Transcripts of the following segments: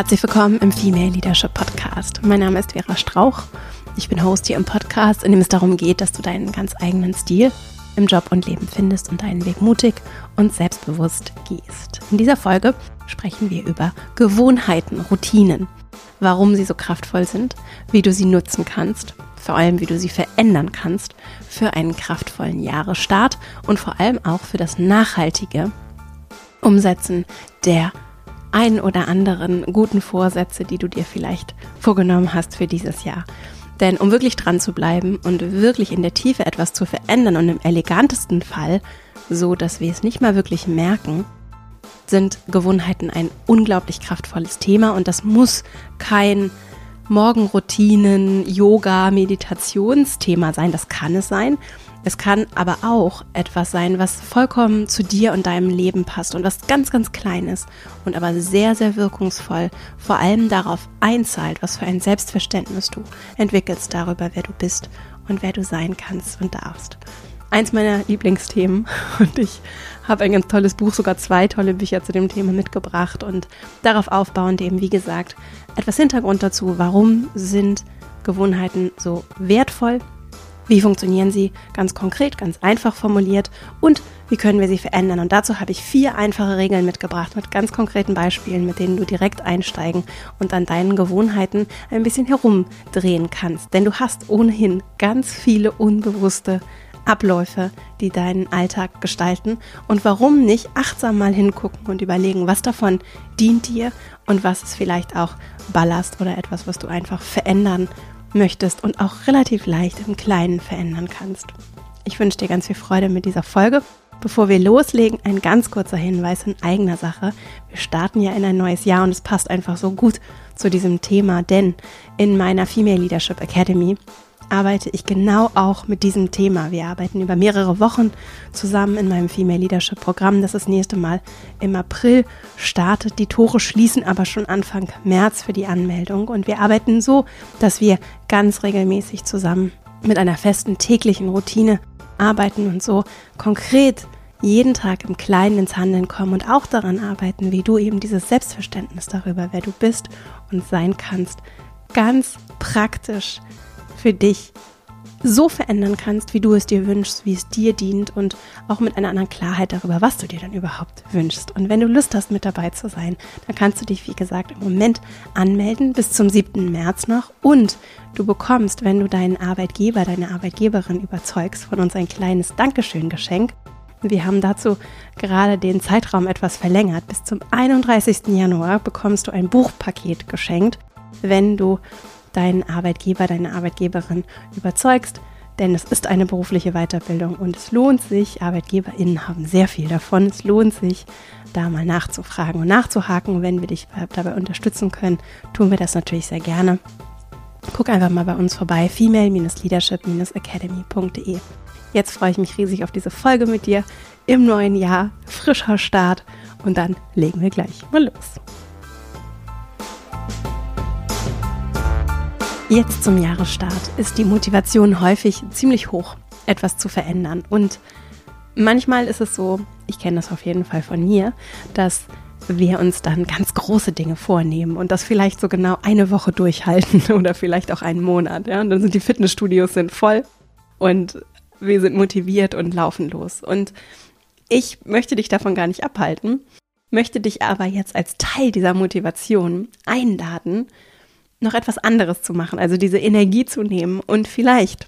Herzlich willkommen im Female Leadership Podcast. Mein Name ist Vera Strauch. Ich bin Host hier im Podcast, in dem es darum geht, dass du deinen ganz eigenen Stil im Job und Leben findest und deinen Weg mutig und selbstbewusst gehst. In dieser Folge sprechen wir über Gewohnheiten, Routinen, warum sie so kraftvoll sind, wie du sie nutzen kannst, vor allem wie du sie verändern kannst für einen kraftvollen Jahresstart und vor allem auch für das nachhaltige Umsetzen der ein oder anderen guten Vorsätze, die du dir vielleicht vorgenommen hast für dieses Jahr. Denn um wirklich dran zu bleiben und wirklich in der Tiefe etwas zu verändern und im elegantesten Fall, so dass wir es nicht mal wirklich merken, sind Gewohnheiten ein unglaublich kraftvolles Thema und das muss kein Morgenroutinen, Yoga, Meditationsthema sein. Das kann es sein, es kann aber auch etwas sein, was vollkommen zu dir und deinem Leben passt und was ganz, ganz klein ist und aber sehr, sehr wirkungsvoll vor allem darauf einzahlt, was für ein Selbstverständnis du entwickelst darüber, wer du bist und wer du sein kannst und darfst. Eins meiner Lieblingsthemen und ich habe ein ganz tolles Buch, sogar zwei tolle Bücher zu dem Thema mitgebracht und darauf aufbauend eben, wie gesagt, etwas Hintergrund dazu, warum sind Gewohnheiten so wertvoll wie funktionieren sie ganz konkret, ganz einfach formuliert und wie können wir sie verändern? Und dazu habe ich vier einfache Regeln mitgebracht mit ganz konkreten Beispielen, mit denen du direkt einsteigen und an deinen Gewohnheiten ein bisschen herumdrehen kannst. Denn du hast ohnehin ganz viele unbewusste Abläufe, die deinen Alltag gestalten. Und warum nicht achtsam mal hingucken und überlegen, was davon dient dir und was ist vielleicht auch Ballast oder etwas, was du einfach verändern möchtest und auch relativ leicht im Kleinen verändern kannst. Ich wünsche dir ganz viel Freude mit dieser Folge. Bevor wir loslegen, ein ganz kurzer Hinweis in eigener Sache. Wir starten ja in ein neues Jahr und es passt einfach so gut zu diesem Thema, denn in meiner Female Leadership Academy arbeite ich genau auch mit diesem Thema. Wir arbeiten über mehrere Wochen zusammen in meinem Female Leadership Programm, das das nächste Mal im April startet. Die Tore schließen aber schon Anfang März für die Anmeldung und wir arbeiten so, dass wir ganz regelmäßig zusammen mit einer festen täglichen Routine arbeiten und so konkret jeden Tag im Kleinen ins Handeln kommen und auch daran arbeiten, wie du eben dieses Selbstverständnis darüber, wer du bist und sein kannst, ganz praktisch für dich so verändern kannst, wie du es dir wünschst, wie es dir dient und auch mit einer anderen Klarheit darüber, was du dir dann überhaupt wünschst. Und wenn du Lust hast, mit dabei zu sein, dann kannst du dich, wie gesagt, im Moment anmelden bis zum 7. März noch und du bekommst, wenn du deinen Arbeitgeber, deine Arbeitgeberin überzeugst, von uns ein kleines Dankeschön-Geschenk. Wir haben dazu gerade den Zeitraum etwas verlängert. Bis zum 31. Januar bekommst du ein Buchpaket geschenkt, wenn du deinen Arbeitgeber, deine Arbeitgeberin überzeugst. Denn es ist eine berufliche Weiterbildung und es lohnt sich, ArbeitgeberInnen haben sehr viel davon, es lohnt sich, da mal nachzufragen und nachzuhaken. Wenn wir dich dabei unterstützen können, tun wir das natürlich sehr gerne. Guck einfach mal bei uns vorbei, female-leadership-academy.de. Jetzt freue ich mich riesig auf diese Folge mit dir im neuen Jahr, frischer Start und dann legen wir gleich mal los. Jetzt zum Jahresstart ist die Motivation häufig ziemlich hoch, etwas zu verändern. Und manchmal ist es so, ich kenne das auf jeden Fall von mir, dass wir uns dann ganz große Dinge vornehmen und das vielleicht so genau eine Woche durchhalten oder vielleicht auch einen Monat. Ja? Und dann sind die Fitnessstudios sind voll und wir sind motiviert und laufen los. Und ich möchte dich davon gar nicht abhalten, möchte dich aber jetzt als Teil dieser Motivation einladen, noch etwas anderes zu machen, also diese Energie zu nehmen und vielleicht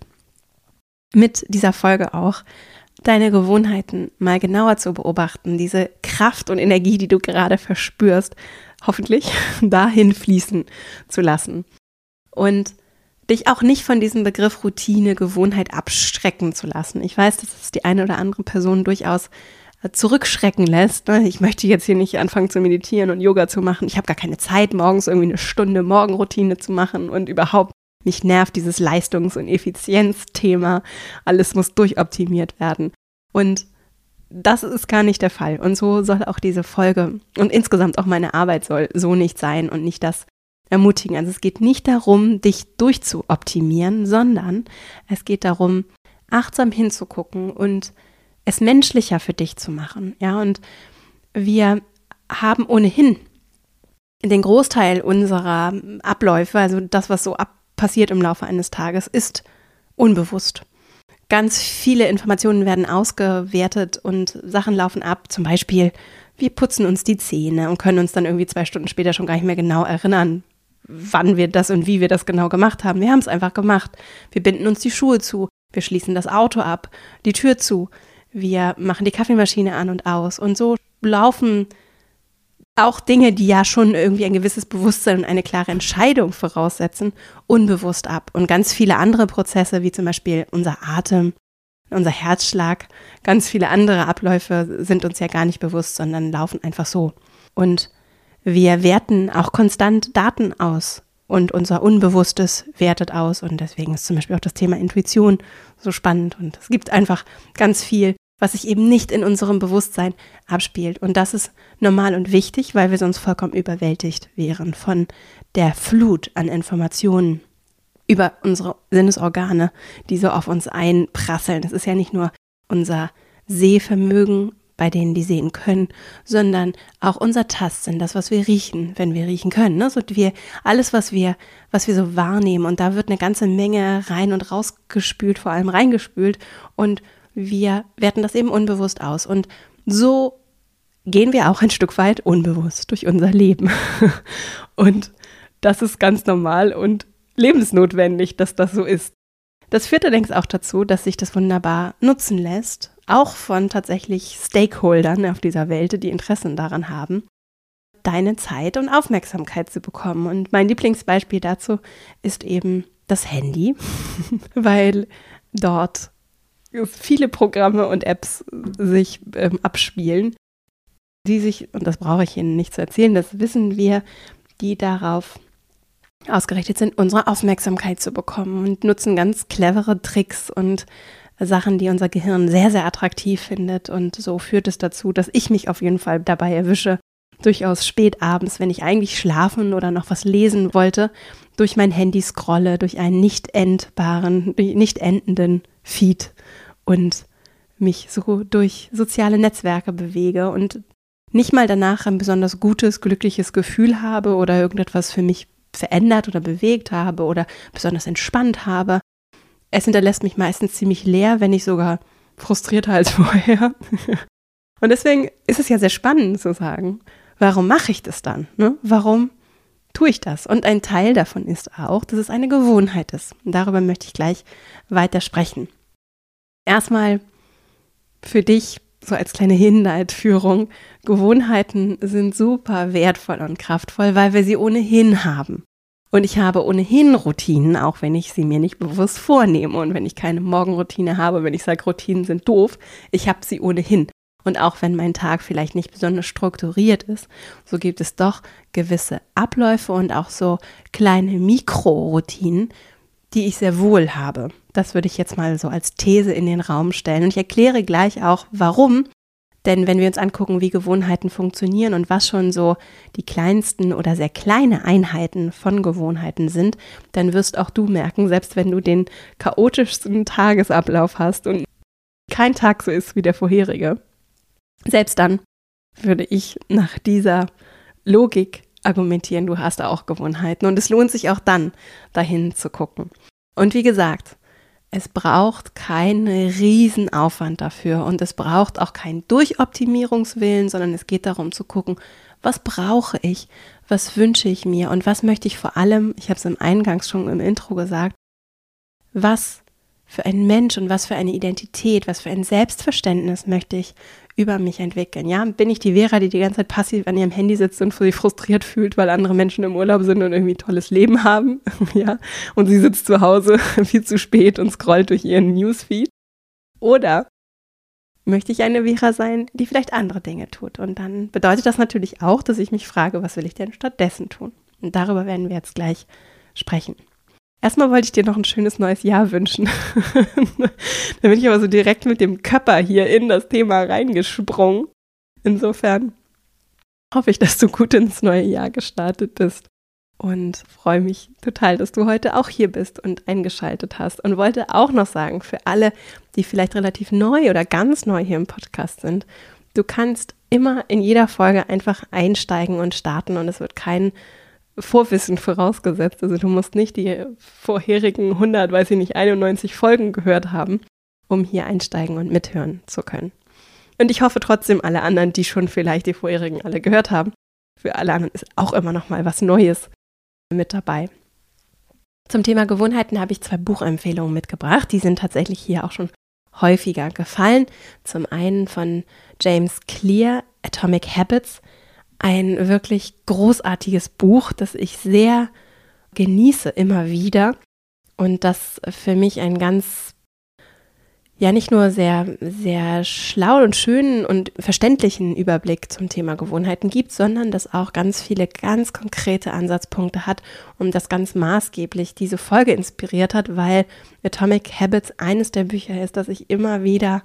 mit dieser Folge auch deine Gewohnheiten mal genauer zu beobachten, diese Kraft und Energie, die du gerade verspürst, hoffentlich dahin fließen zu lassen. Und dich auch nicht von diesem Begriff Routine, Gewohnheit abstrecken zu lassen. Ich weiß, dass es die eine oder andere Person durchaus zurückschrecken lässt. Ne? Ich möchte jetzt hier nicht anfangen zu meditieren und Yoga zu machen. Ich habe gar keine Zeit, morgens irgendwie eine Stunde Morgenroutine zu machen und überhaupt mich nervt dieses Leistungs- und Effizienzthema. Alles muss durchoptimiert werden. Und das ist gar nicht der Fall. Und so soll auch diese Folge und insgesamt auch meine Arbeit soll so nicht sein und nicht das ermutigen. Also es geht nicht darum, dich durchzuoptimieren, sondern es geht darum, achtsam hinzugucken und es menschlicher für dich zu machen. Ja, und wir haben ohnehin den Großteil unserer Abläufe, also das, was so ab passiert im Laufe eines Tages, ist unbewusst. Ganz viele Informationen werden ausgewertet und Sachen laufen ab. Zum Beispiel, wir putzen uns die Zähne und können uns dann irgendwie zwei Stunden später schon gar nicht mehr genau erinnern, wann wir das und wie wir das genau gemacht haben. Wir haben es einfach gemacht. Wir binden uns die Schuhe zu, wir schließen das Auto ab, die Tür zu, wir machen die Kaffeemaschine an und aus. Und so laufen auch Dinge, die ja schon irgendwie ein gewisses Bewusstsein und eine klare Entscheidung voraussetzen, unbewusst ab. Und ganz viele andere Prozesse, wie zum Beispiel unser Atem, unser Herzschlag, ganz viele andere Abläufe sind uns ja gar nicht bewusst, sondern laufen einfach so. Und wir werten auch konstant Daten aus und unser Unbewusstes wertet aus. Und deswegen ist zum Beispiel auch das Thema Intuition so spannend. Und es gibt einfach ganz viel, was sich eben nicht in unserem Bewusstsein abspielt. Und das ist normal und wichtig, weil wir sonst vollkommen überwältigt wären von der Flut an Informationen über unsere Sinnesorgane, die so auf uns einprasseln. Es ist ja nicht nur unser Sehvermögen, bei denen die sehen können, sondern auch unser Tastsinn, das, was wir riechen, wenn wir riechen können. Ne? So wir, alles, was wir, was wir so wahrnehmen. Und da wird eine ganze Menge rein und rausgespült, vor allem reingespült. Und wir werten das eben unbewusst aus. Und so gehen wir auch ein Stück weit unbewusst durch unser Leben. und das ist ganz normal und lebensnotwendig, dass das so ist. Das führt allerdings auch dazu, dass sich das wunderbar nutzen lässt, auch von tatsächlich Stakeholdern auf dieser Welt, die Interessen daran haben, deine Zeit und Aufmerksamkeit zu bekommen. Und mein Lieblingsbeispiel dazu ist eben das Handy, weil dort viele Programme und Apps sich ähm, abspielen, die sich, und das brauche ich Ihnen nicht zu erzählen, das wissen wir, die darauf ausgerichtet sind, unsere Aufmerksamkeit zu bekommen und nutzen ganz clevere Tricks und Sachen, die unser Gehirn sehr, sehr attraktiv findet. Und so führt es dazu, dass ich mich auf jeden Fall dabei erwische, durchaus spät abends, wenn ich eigentlich schlafen oder noch was lesen wollte, durch mein Handy scrolle, durch einen nicht endbaren, nicht endenden Feed und mich so durch soziale Netzwerke bewege und nicht mal danach ein besonders gutes, glückliches Gefühl habe oder irgendetwas für mich verändert oder bewegt habe oder besonders entspannt habe. Es hinterlässt mich meistens ziemlich leer, wenn nicht sogar frustrierter als vorher. Und deswegen ist es ja sehr spannend zu sagen, warum mache ich das dann? Ne? Warum tue ich das? Und ein Teil davon ist auch, dass es eine Gewohnheit ist. Und darüber möchte ich gleich weiter sprechen. Erstmal für dich so als kleine Hinleitführung. Gewohnheiten sind super wertvoll und kraftvoll, weil wir sie ohnehin haben. Und ich habe ohnehin Routinen, auch wenn ich sie mir nicht bewusst vornehme und wenn ich keine Morgenroutine habe, wenn ich sage, Routinen sind doof, ich habe sie ohnehin. Und auch wenn mein Tag vielleicht nicht besonders strukturiert ist, so gibt es doch gewisse Abläufe und auch so kleine Mikroroutinen, die ich sehr wohl habe. Das würde ich jetzt mal so als These in den Raum stellen. Und ich erkläre gleich auch, warum. Denn wenn wir uns angucken, wie Gewohnheiten funktionieren und was schon so die kleinsten oder sehr kleine Einheiten von Gewohnheiten sind, dann wirst auch du merken, selbst wenn du den chaotischsten Tagesablauf hast und kein Tag so ist wie der vorherige, selbst dann würde ich nach dieser Logik argumentieren, du hast auch Gewohnheiten. Und es lohnt sich auch dann, dahin zu gucken. Und wie gesagt, es braucht keinen Riesenaufwand dafür und es braucht auch keinen Durchoptimierungswillen, sondern es geht darum zu gucken, was brauche ich, was wünsche ich mir und was möchte ich vor allem, ich habe es im Eingangs schon im Intro gesagt, was für ein Mensch und was für eine Identität, was für ein Selbstverständnis möchte ich über mich entwickeln. Ja, bin ich die Vera, die die ganze Zeit passiv an ihrem Handy sitzt und sich frustriert fühlt, weil andere Menschen im Urlaub sind und irgendwie ein tolles Leben haben, ja, und sie sitzt zu Hause viel zu spät und scrollt durch ihren Newsfeed? Oder möchte ich eine Vera sein, die vielleicht andere Dinge tut? Und dann bedeutet das natürlich auch, dass ich mich frage, was will ich denn stattdessen tun? Und darüber werden wir jetzt gleich sprechen. Erstmal wollte ich dir noch ein schönes neues Jahr wünschen. da bin ich aber so direkt mit dem Körper hier in das Thema reingesprungen. Insofern hoffe ich, dass du gut ins neue Jahr gestartet bist und freue mich total, dass du heute auch hier bist und eingeschaltet hast und wollte auch noch sagen, für alle, die vielleicht relativ neu oder ganz neu hier im Podcast sind, Du kannst immer in jeder Folge einfach einsteigen und starten und es wird kein Vorwissen vorausgesetzt. Also du musst nicht die vorherigen 100, weiß ich nicht, 91 Folgen gehört haben, um hier einsteigen und mithören zu können. Und ich hoffe trotzdem, alle anderen, die schon vielleicht die vorherigen alle gehört haben, für alle anderen ist auch immer noch mal was Neues mit dabei. Zum Thema Gewohnheiten habe ich zwei Buchempfehlungen mitgebracht. Die sind tatsächlich hier auch schon häufiger gefallen. Zum einen von James Clear, Atomic Habits, ein wirklich großartiges Buch, das ich sehr genieße immer wieder. Und das für mich ein ganz ja nicht nur sehr, sehr schlau und schönen und verständlichen Überblick zum Thema Gewohnheiten gibt, sondern das auch ganz viele ganz konkrete Ansatzpunkte hat und das ganz maßgeblich diese Folge inspiriert hat, weil Atomic Habits eines der Bücher ist, das ich immer wieder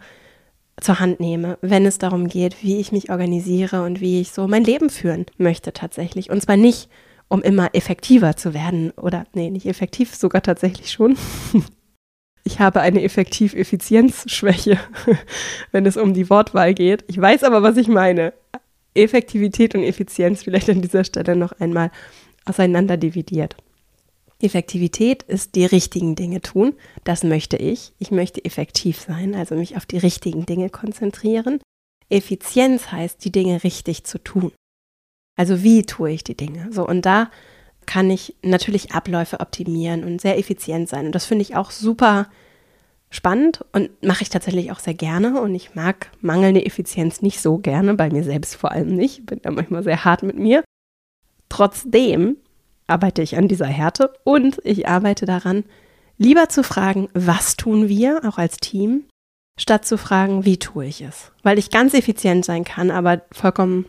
zur Hand nehme, wenn es darum geht, wie ich mich organisiere und wie ich so mein Leben führen möchte tatsächlich. Und zwar nicht, um immer effektiver zu werden oder, nee, nicht effektiv, sogar tatsächlich schon, ich habe eine Effektiv-Effizienz-Schwäche, wenn es um die Wortwahl geht. Ich weiß aber, was ich meine. Effektivität und Effizienz vielleicht an dieser Stelle noch einmal auseinander dividiert. Effektivität ist die richtigen Dinge tun. Das möchte ich. Ich möchte effektiv sein, also mich auf die richtigen Dinge konzentrieren. Effizienz heißt, die Dinge richtig zu tun. Also wie tue ich die Dinge? So, und da kann ich natürlich Abläufe optimieren und sehr effizient sein. Und das finde ich auch super spannend und mache ich tatsächlich auch sehr gerne. Und ich mag mangelnde Effizienz nicht so gerne, bei mir selbst vor allem nicht. Bin da manchmal sehr hart mit mir. Trotzdem arbeite ich an dieser Härte und ich arbeite daran, lieber zu fragen, was tun wir, auch als Team, statt zu fragen, wie tue ich es. Weil ich ganz effizient sein kann, aber vollkommen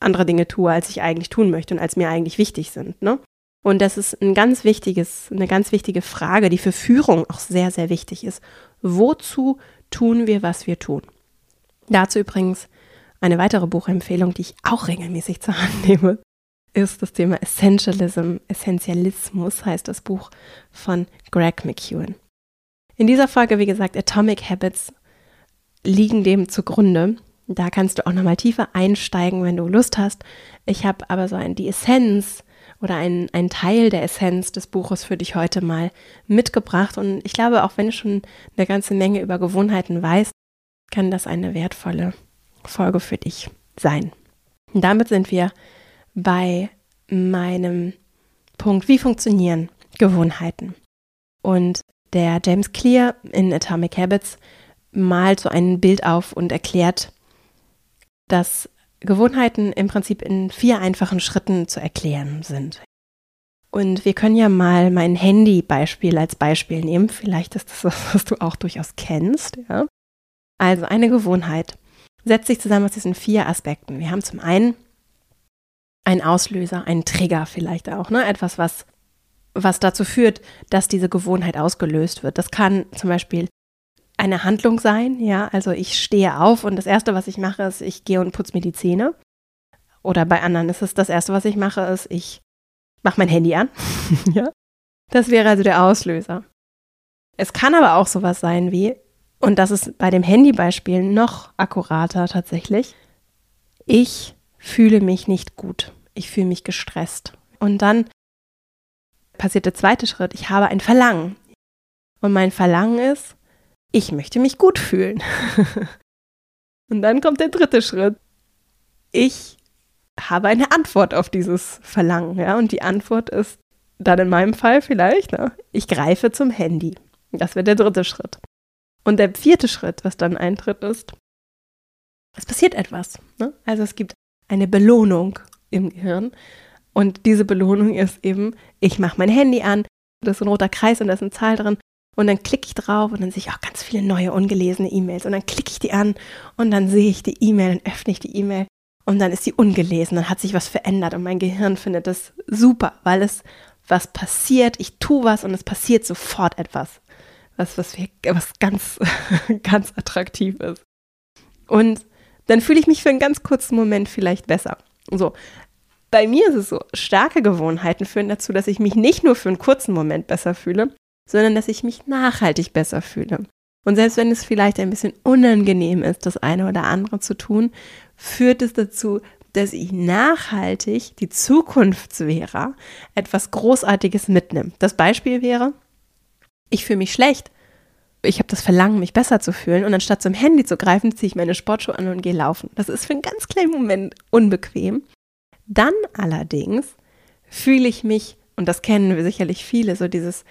andere Dinge tue, als ich eigentlich tun möchte und als mir eigentlich wichtig sind. Ne? Und das ist ein ganz wichtiges, eine ganz wichtige Frage, die für Führung auch sehr, sehr wichtig ist. Wozu tun wir, was wir tun? Dazu übrigens eine weitere Buchempfehlung, die ich auch regelmäßig zur Hand nehme, ist das Thema Essentialism. Essentialismus heißt das Buch von Greg McEwen. In dieser Folge, wie gesagt, Atomic Habits liegen dem zugrunde. Da kannst du auch nochmal tiefer einsteigen, wenn du Lust hast. Ich habe aber so ein, die Essenz oder ein, ein Teil der Essenz des Buches für dich heute mal mitgebracht. Und ich glaube, auch wenn du schon eine ganze Menge über Gewohnheiten weißt, kann das eine wertvolle Folge für dich sein. Und damit sind wir bei meinem Punkt, wie funktionieren Gewohnheiten. Und der James Clear in Atomic Habits malt so ein Bild auf und erklärt, dass Gewohnheiten im Prinzip in vier einfachen Schritten zu erklären sind. Und wir können ja mal mein Handy-Beispiel als Beispiel nehmen. Vielleicht ist das was, was du auch durchaus kennst. Ja? Also eine Gewohnheit setzt sich zusammen aus diesen vier Aspekten. Wir haben zum einen einen Auslöser, einen Trigger vielleicht auch, ne? etwas, was, was dazu führt, dass diese Gewohnheit ausgelöst wird. Das kann zum Beispiel eine Handlung sein, ja, also ich stehe auf und das erste, was ich mache, ist, ich gehe und putze mir die Zähne. Oder bei anderen ist es das erste, was ich mache, ist, ich mache mein Handy an. ja. Das wäre also der Auslöser. Es kann aber auch sowas sein wie, und das ist bei dem Handybeispiel noch akkurater tatsächlich, ich fühle mich nicht gut. Ich fühle mich gestresst. Und dann passiert der zweite Schritt, ich habe ein Verlangen. Und mein Verlangen ist, ich möchte mich gut fühlen. Und dann kommt der dritte Schritt. Ich habe eine Antwort auf dieses Verlangen, ja, und die Antwort ist dann in meinem Fall vielleicht, ne, ich greife zum Handy. Das wäre der dritte Schritt. Und der vierte Schritt, was dann eintritt, ist, es passiert etwas. Ne? Also es gibt eine Belohnung im Gehirn. Und diese Belohnung ist eben, ich mache mein Handy an, das ist ein roter Kreis und da ist eine Zahl drin und dann klicke ich drauf und dann sehe ich auch ganz viele neue ungelesene E-Mails. Und dann klicke ich die an und dann sehe ich die E-Mail und öffne ich die E-Mail. Und dann ist sie ungelesen, dann hat sich was verändert und mein Gehirn findet das super, weil es was passiert, ich tue was und es passiert sofort etwas. Was, was, was ganz, ganz attraktiv ist. Und dann fühle ich mich für einen ganz kurzen Moment vielleicht besser. So. Bei mir ist es so, starke Gewohnheiten führen dazu, dass ich mich nicht nur für einen kurzen Moment besser fühle, sondern dass ich mich nachhaltig besser fühle. Und selbst wenn es vielleicht ein bisschen unangenehm ist, das eine oder andere zu tun, führt es dazu, dass ich nachhaltig die Zukunftswährer etwas Großartiges mitnimmt. Das Beispiel wäre, ich fühle mich schlecht. Ich habe das Verlangen, mich besser zu fühlen. Und anstatt zum Handy zu greifen, ziehe ich meine Sportschuhe an und gehe laufen. Das ist für einen ganz kleinen Moment unbequem. Dann allerdings fühle ich mich, und das kennen wir sicherlich viele, so dieses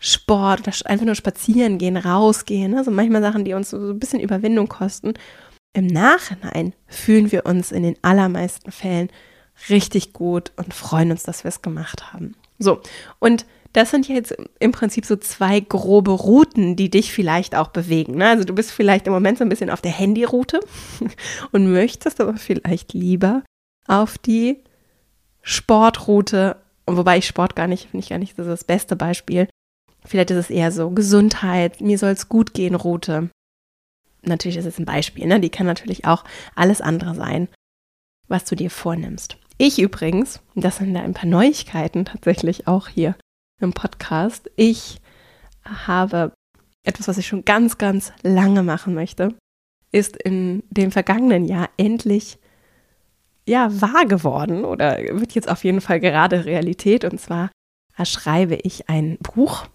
Sport einfach nur spazieren gehen, rausgehen, ne? so manchmal Sachen, die uns so ein bisschen Überwindung kosten. Im Nachhinein fühlen wir uns in den allermeisten Fällen richtig gut und freuen uns, dass wir es gemacht haben. So, und das sind jetzt im Prinzip so zwei grobe Routen, die dich vielleicht auch bewegen. Ne? Also du bist vielleicht im Moment so ein bisschen auf der Handyroute und möchtest aber vielleicht lieber auf die Sportroute, wobei ich Sport gar nicht, finde ich gar nicht das, ist das beste Beispiel, Vielleicht ist es eher so Gesundheit, mir soll es gut gehen, Route. Natürlich ist es ein Beispiel, ne? Die kann natürlich auch alles andere sein, was du dir vornimmst. Ich übrigens, das sind da ein paar Neuigkeiten tatsächlich auch hier im Podcast. Ich habe etwas, was ich schon ganz, ganz lange machen möchte, ist in dem vergangenen Jahr endlich ja wahr geworden oder wird jetzt auf jeden Fall gerade Realität. Und zwar schreibe ich ein Buch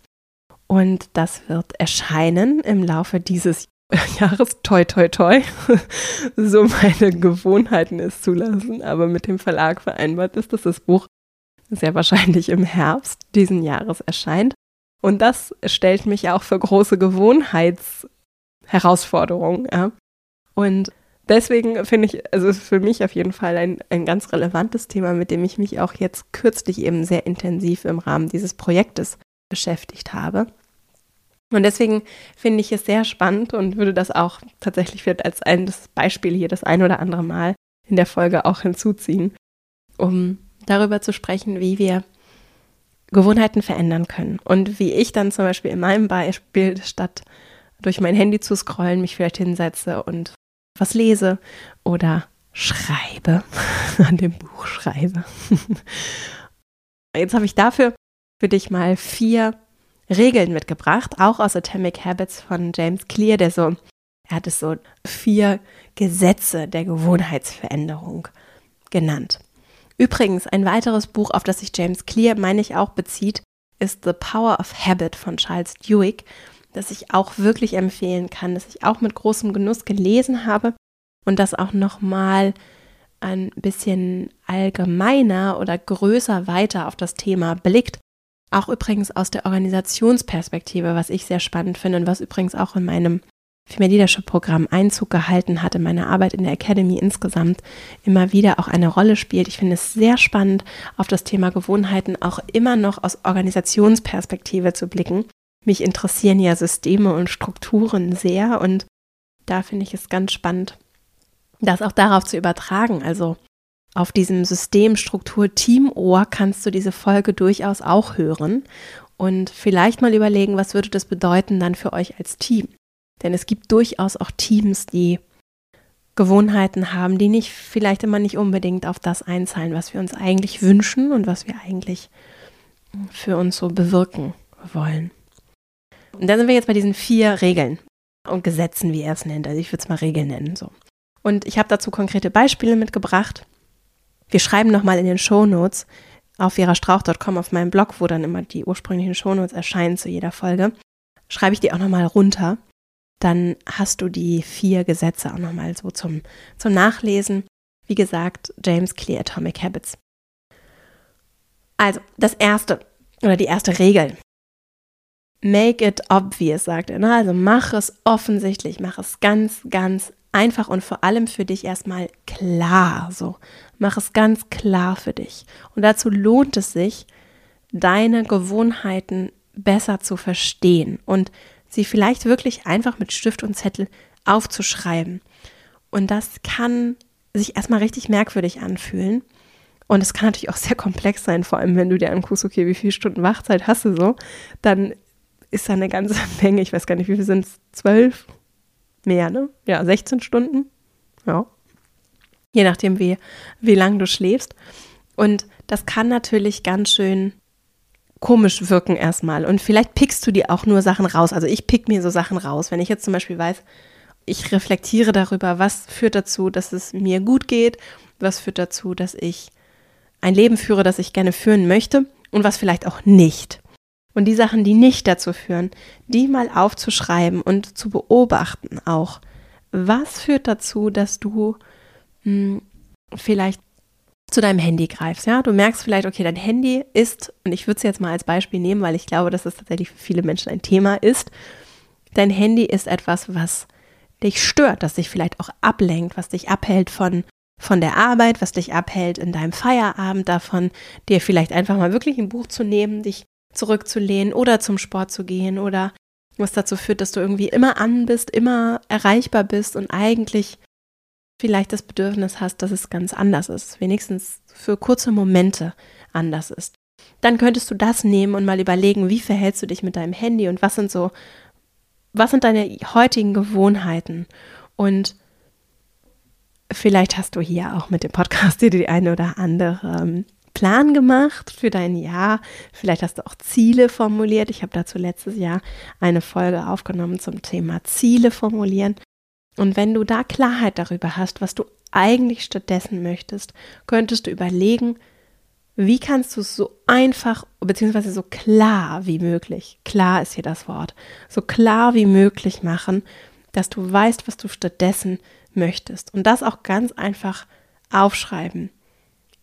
und das wird erscheinen im Laufe dieses Jahres. Toi, toi, toi. so meine Gewohnheiten es zulassen. Aber mit dem Verlag vereinbart ist, dass das Buch sehr wahrscheinlich im Herbst diesen Jahres erscheint. Und das stellt mich auch für große Gewohnheitsherausforderungen. Ja. Und deswegen finde ich, also ist für mich auf jeden Fall ein, ein ganz relevantes Thema, mit dem ich mich auch jetzt kürzlich eben sehr intensiv im Rahmen dieses Projektes beschäftigt habe. Und deswegen finde ich es sehr spannend und würde das auch tatsächlich als ein Beispiel hier das ein oder andere Mal in der Folge auch hinzuziehen, um darüber zu sprechen, wie wir Gewohnheiten verändern können. Und wie ich dann zum Beispiel in meinem Beispiel, statt durch mein Handy zu scrollen, mich vielleicht hinsetze und was lese oder schreibe, an dem Buch schreibe. Jetzt habe ich dafür für dich mal vier Regeln mitgebracht, auch aus Atomic Habits von James Clear, der so, er hat es so vier Gesetze der Gewohnheitsveränderung genannt. Übrigens, ein weiteres Buch, auf das sich James Clear, meine ich, auch bezieht, ist The Power of Habit von Charles Duhigg, das ich auch wirklich empfehlen kann, das ich auch mit großem Genuss gelesen habe und das auch nochmal ein bisschen allgemeiner oder größer weiter auf das Thema blickt. Auch übrigens aus der Organisationsperspektive, was ich sehr spannend finde und was übrigens auch in meinem Female Leadership Programm Einzug gehalten hat, in meiner Arbeit in der Academy insgesamt immer wieder auch eine Rolle spielt. Ich finde es sehr spannend, auf das Thema Gewohnheiten auch immer noch aus Organisationsperspektive zu blicken. Mich interessieren ja Systeme und Strukturen sehr und da finde ich es ganz spannend, das auch darauf zu übertragen. Also auf diesem Systemstruktur Teamohr kannst du diese Folge durchaus auch hören und vielleicht mal überlegen, was würde das bedeuten dann für euch als Team? Denn es gibt durchaus auch Teams, die Gewohnheiten haben, die nicht vielleicht immer nicht unbedingt auf das einzahlen, was wir uns eigentlich wünschen und was wir eigentlich für uns so bewirken wollen. Und dann sind wir jetzt bei diesen vier Regeln und Gesetzen, wie er es nennt. Also ich würde es mal Regeln nennen. So. Und ich habe dazu konkrete Beispiele mitgebracht. Wir schreiben nochmal in den Shownotes auf verastrauch.com auf meinem Blog, wo dann immer die ursprünglichen Shownotes erscheinen zu jeder Folge, schreibe ich die auch nochmal runter. Dann hast du die vier Gesetze auch nochmal so zum, zum Nachlesen. Wie gesagt, James Clear Atomic Habits. Also, das erste oder die erste Regel. Make it obvious, sagt er. Ne? Also mach es offensichtlich, mach es ganz, ganz einfach und vor allem für dich erstmal klar. So, mach es ganz klar für dich. Und dazu lohnt es sich, deine Gewohnheiten besser zu verstehen und sie vielleicht wirklich einfach mit Stift und Zettel aufzuschreiben. Und das kann sich erstmal richtig merkwürdig anfühlen. Und es kann natürlich auch sehr komplex sein, vor allem wenn du dir anguckst, okay, wie viele Stunden Wachzeit hast du so, dann ist da eine ganze Menge, ich weiß gar nicht, wie viel sind es, zwölf, mehr, ne? Ja, 16 Stunden. Ja. Je nachdem, wie, wie lang du schläfst. Und das kann natürlich ganz schön komisch wirken erstmal. Und vielleicht pickst du dir auch nur Sachen raus. Also ich pick mir so Sachen raus. Wenn ich jetzt zum Beispiel weiß, ich reflektiere darüber, was führt dazu, dass es mir gut geht, was führt dazu, dass ich ein Leben führe, das ich gerne führen möchte und was vielleicht auch nicht. Und die Sachen, die nicht dazu führen, die mal aufzuschreiben und zu beobachten auch. Was führt dazu, dass du hm, vielleicht zu deinem Handy greifst, ja? Du merkst vielleicht, okay, dein Handy ist, und ich würde es jetzt mal als Beispiel nehmen, weil ich glaube, dass es tatsächlich für viele Menschen ein Thema ist. Dein Handy ist etwas, was dich stört, das dich vielleicht auch ablenkt, was dich abhält von, von der Arbeit, was dich abhält in deinem Feierabend davon, dir vielleicht einfach mal wirklich ein Buch zu nehmen, dich zurückzulehnen oder zum Sport zu gehen oder was dazu führt, dass du irgendwie immer an bist, immer erreichbar bist und eigentlich vielleicht das Bedürfnis hast, dass es ganz anders ist, wenigstens für kurze Momente anders ist. Dann könntest du das nehmen und mal überlegen, wie verhältst du dich mit deinem Handy und was sind so, was sind deine heutigen Gewohnheiten? Und vielleicht hast du hier auch mit dem Podcast dir die eine oder andere ähm, Plan gemacht für dein Jahr. Vielleicht hast du auch Ziele formuliert. Ich habe dazu letztes Jahr eine Folge aufgenommen zum Thema Ziele formulieren. Und wenn du da Klarheit darüber hast, was du eigentlich stattdessen möchtest, könntest du überlegen, wie kannst du es so einfach bzw. so klar wie möglich, klar ist hier das Wort, so klar wie möglich machen, dass du weißt, was du stattdessen möchtest. Und das auch ganz einfach aufschreiben.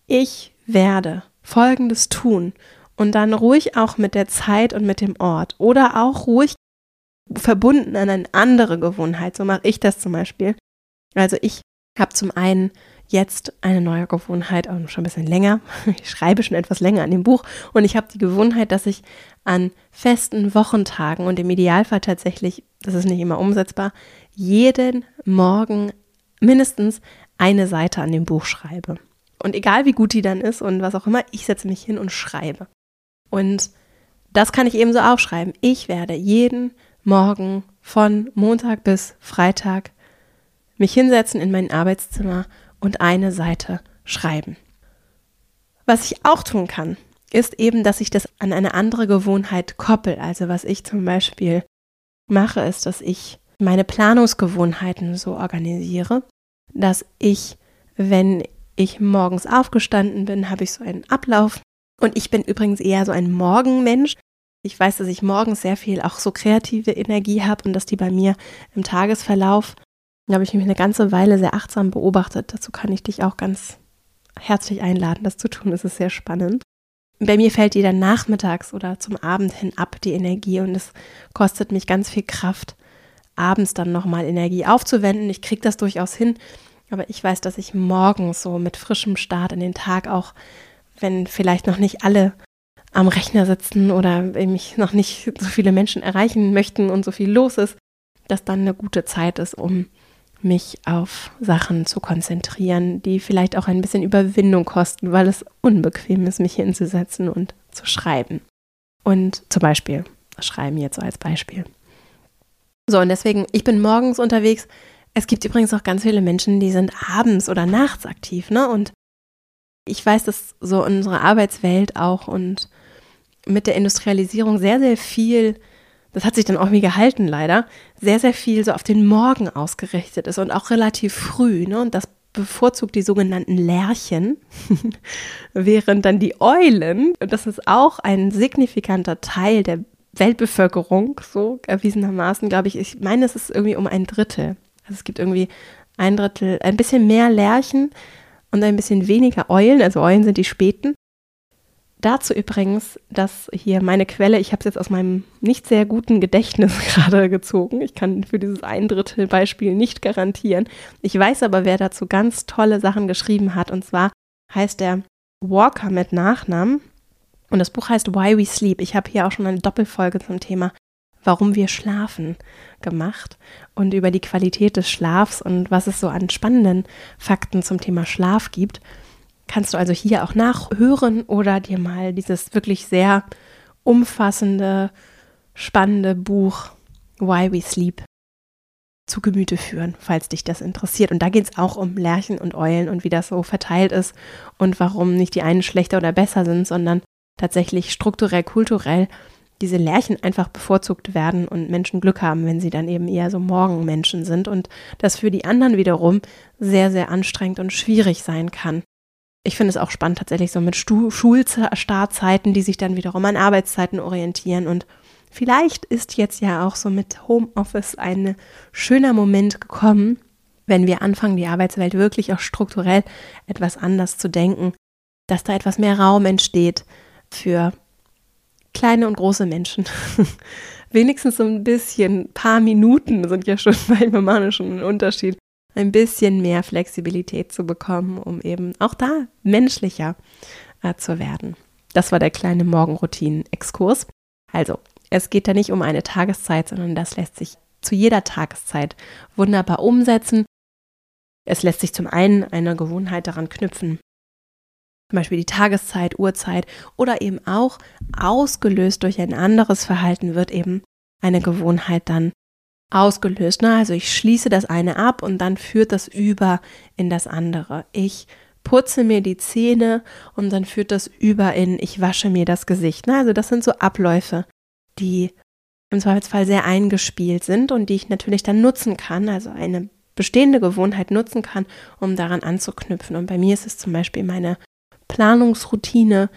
Ich werde Folgendes tun und dann ruhig auch mit der Zeit und mit dem Ort oder auch ruhig verbunden an eine andere Gewohnheit. So mache ich das zum Beispiel. Also ich habe zum einen jetzt eine neue Gewohnheit, auch schon ein bisschen länger. Ich schreibe schon etwas länger an dem Buch und ich habe die Gewohnheit, dass ich an festen Wochentagen und im Idealfall tatsächlich, das ist nicht immer umsetzbar, jeden Morgen mindestens eine Seite an dem Buch schreibe. Und egal wie gut die dann ist und was auch immer, ich setze mich hin und schreibe. Und das kann ich eben so aufschreiben. Ich werde jeden morgen von Montag bis Freitag mich hinsetzen in mein Arbeitszimmer und eine Seite schreiben. Was ich auch tun kann, ist eben, dass ich das an eine andere Gewohnheit koppel. Also was ich zum Beispiel mache, ist, dass ich meine Planungsgewohnheiten so organisiere, dass ich, wenn ich morgens aufgestanden bin, habe ich so einen Ablauf. Und ich bin übrigens eher so ein Morgenmensch. Ich weiß, dass ich morgens sehr viel auch so kreative Energie habe und dass die bei mir im Tagesverlauf, da habe ich mich eine ganze Weile sehr achtsam beobachtet. Dazu kann ich dich auch ganz herzlich einladen, das zu tun. Das ist sehr spannend. Bei mir fällt die dann nachmittags oder zum Abend hin ab, die Energie. Und es kostet mich ganz viel Kraft, abends dann nochmal Energie aufzuwenden. Ich kriege das durchaus hin. Aber ich weiß, dass ich morgens so mit frischem Start in den Tag auch, wenn vielleicht noch nicht alle am Rechner sitzen oder mich noch nicht so viele Menschen erreichen möchten und so viel los ist, dass dann eine gute Zeit ist, um mich auf Sachen zu konzentrieren, die vielleicht auch ein bisschen Überwindung kosten, weil es unbequem ist, mich hinzusetzen und zu schreiben. Und zum Beispiel, schreiben jetzt so als Beispiel. So, und deswegen, ich bin morgens unterwegs. Es gibt übrigens auch ganz viele Menschen, die sind abends oder nachts aktiv, ne? Und ich weiß, dass so unsere Arbeitswelt auch und mit der Industrialisierung sehr, sehr viel, das hat sich dann auch irgendwie gehalten leider, sehr, sehr viel so auf den Morgen ausgerichtet ist und auch relativ früh. Ne? Und das bevorzugt die sogenannten Lerchen, während dann die Eulen, und das ist auch ein signifikanter Teil der Weltbevölkerung, so erwiesenermaßen, glaube ich, ich meine, es ist irgendwie um ein Drittel. Also es gibt irgendwie ein Drittel, ein bisschen mehr Lerchen und ein bisschen weniger Eulen, also Eulen sind die Späten. Dazu übrigens, dass hier meine Quelle, ich habe es jetzt aus meinem nicht sehr guten Gedächtnis gerade gezogen. Ich kann für dieses ein Drittel Beispiel nicht garantieren. Ich weiß aber, wer dazu ganz tolle Sachen geschrieben hat. Und zwar heißt der Walker mit Nachnamen. Und das Buch heißt Why We Sleep. Ich habe hier auch schon eine Doppelfolge zum Thema Warum wir schlafen gemacht und über die Qualität des Schlafs und was es so an spannenden Fakten zum Thema Schlaf gibt. Kannst du also hier auch nachhören oder dir mal dieses wirklich sehr umfassende, spannende Buch Why We Sleep zu Gemüte führen, falls dich das interessiert. Und da geht es auch um Lerchen und Eulen und wie das so verteilt ist und warum nicht die einen schlechter oder besser sind, sondern tatsächlich strukturell, kulturell diese Lärchen einfach bevorzugt werden und Menschen Glück haben, wenn sie dann eben eher so Morgenmenschen sind und das für die anderen wiederum sehr, sehr anstrengend und schwierig sein kann. Ich finde es auch spannend tatsächlich so mit Schulstartzeiten, die sich dann wiederum an Arbeitszeiten orientieren und vielleicht ist jetzt ja auch so mit Homeoffice ein schöner Moment gekommen, wenn wir anfangen, die Arbeitswelt wirklich auch strukturell etwas anders zu denken, dass da etwas mehr Raum entsteht für kleine und große Menschen. Wenigstens so ein bisschen, paar Minuten sind ja schon manchmal mal schon ein Unterschied, ein bisschen mehr Flexibilität zu bekommen, um eben auch da menschlicher äh, zu werden. Das war der kleine Morgenroutinen-Exkurs. Also, es geht da nicht um eine Tageszeit, sondern das lässt sich zu jeder Tageszeit wunderbar umsetzen. Es lässt sich zum einen einer Gewohnheit daran knüpfen, zum Beispiel die Tageszeit, Uhrzeit oder eben auch ausgelöst durch ein anderes Verhalten wird eben eine Gewohnheit dann ausgelöst. Ne? Also ich schließe das eine ab und dann führt das über in das andere. Ich putze mir die Zähne und dann führt das über in ich wasche mir das Gesicht. Ne? Also das sind so Abläufe, die im Zweifelsfall sehr eingespielt sind und die ich natürlich dann nutzen kann, also eine bestehende Gewohnheit nutzen kann, um daran anzuknüpfen. Und bei mir ist es zum Beispiel meine Planungsroutine,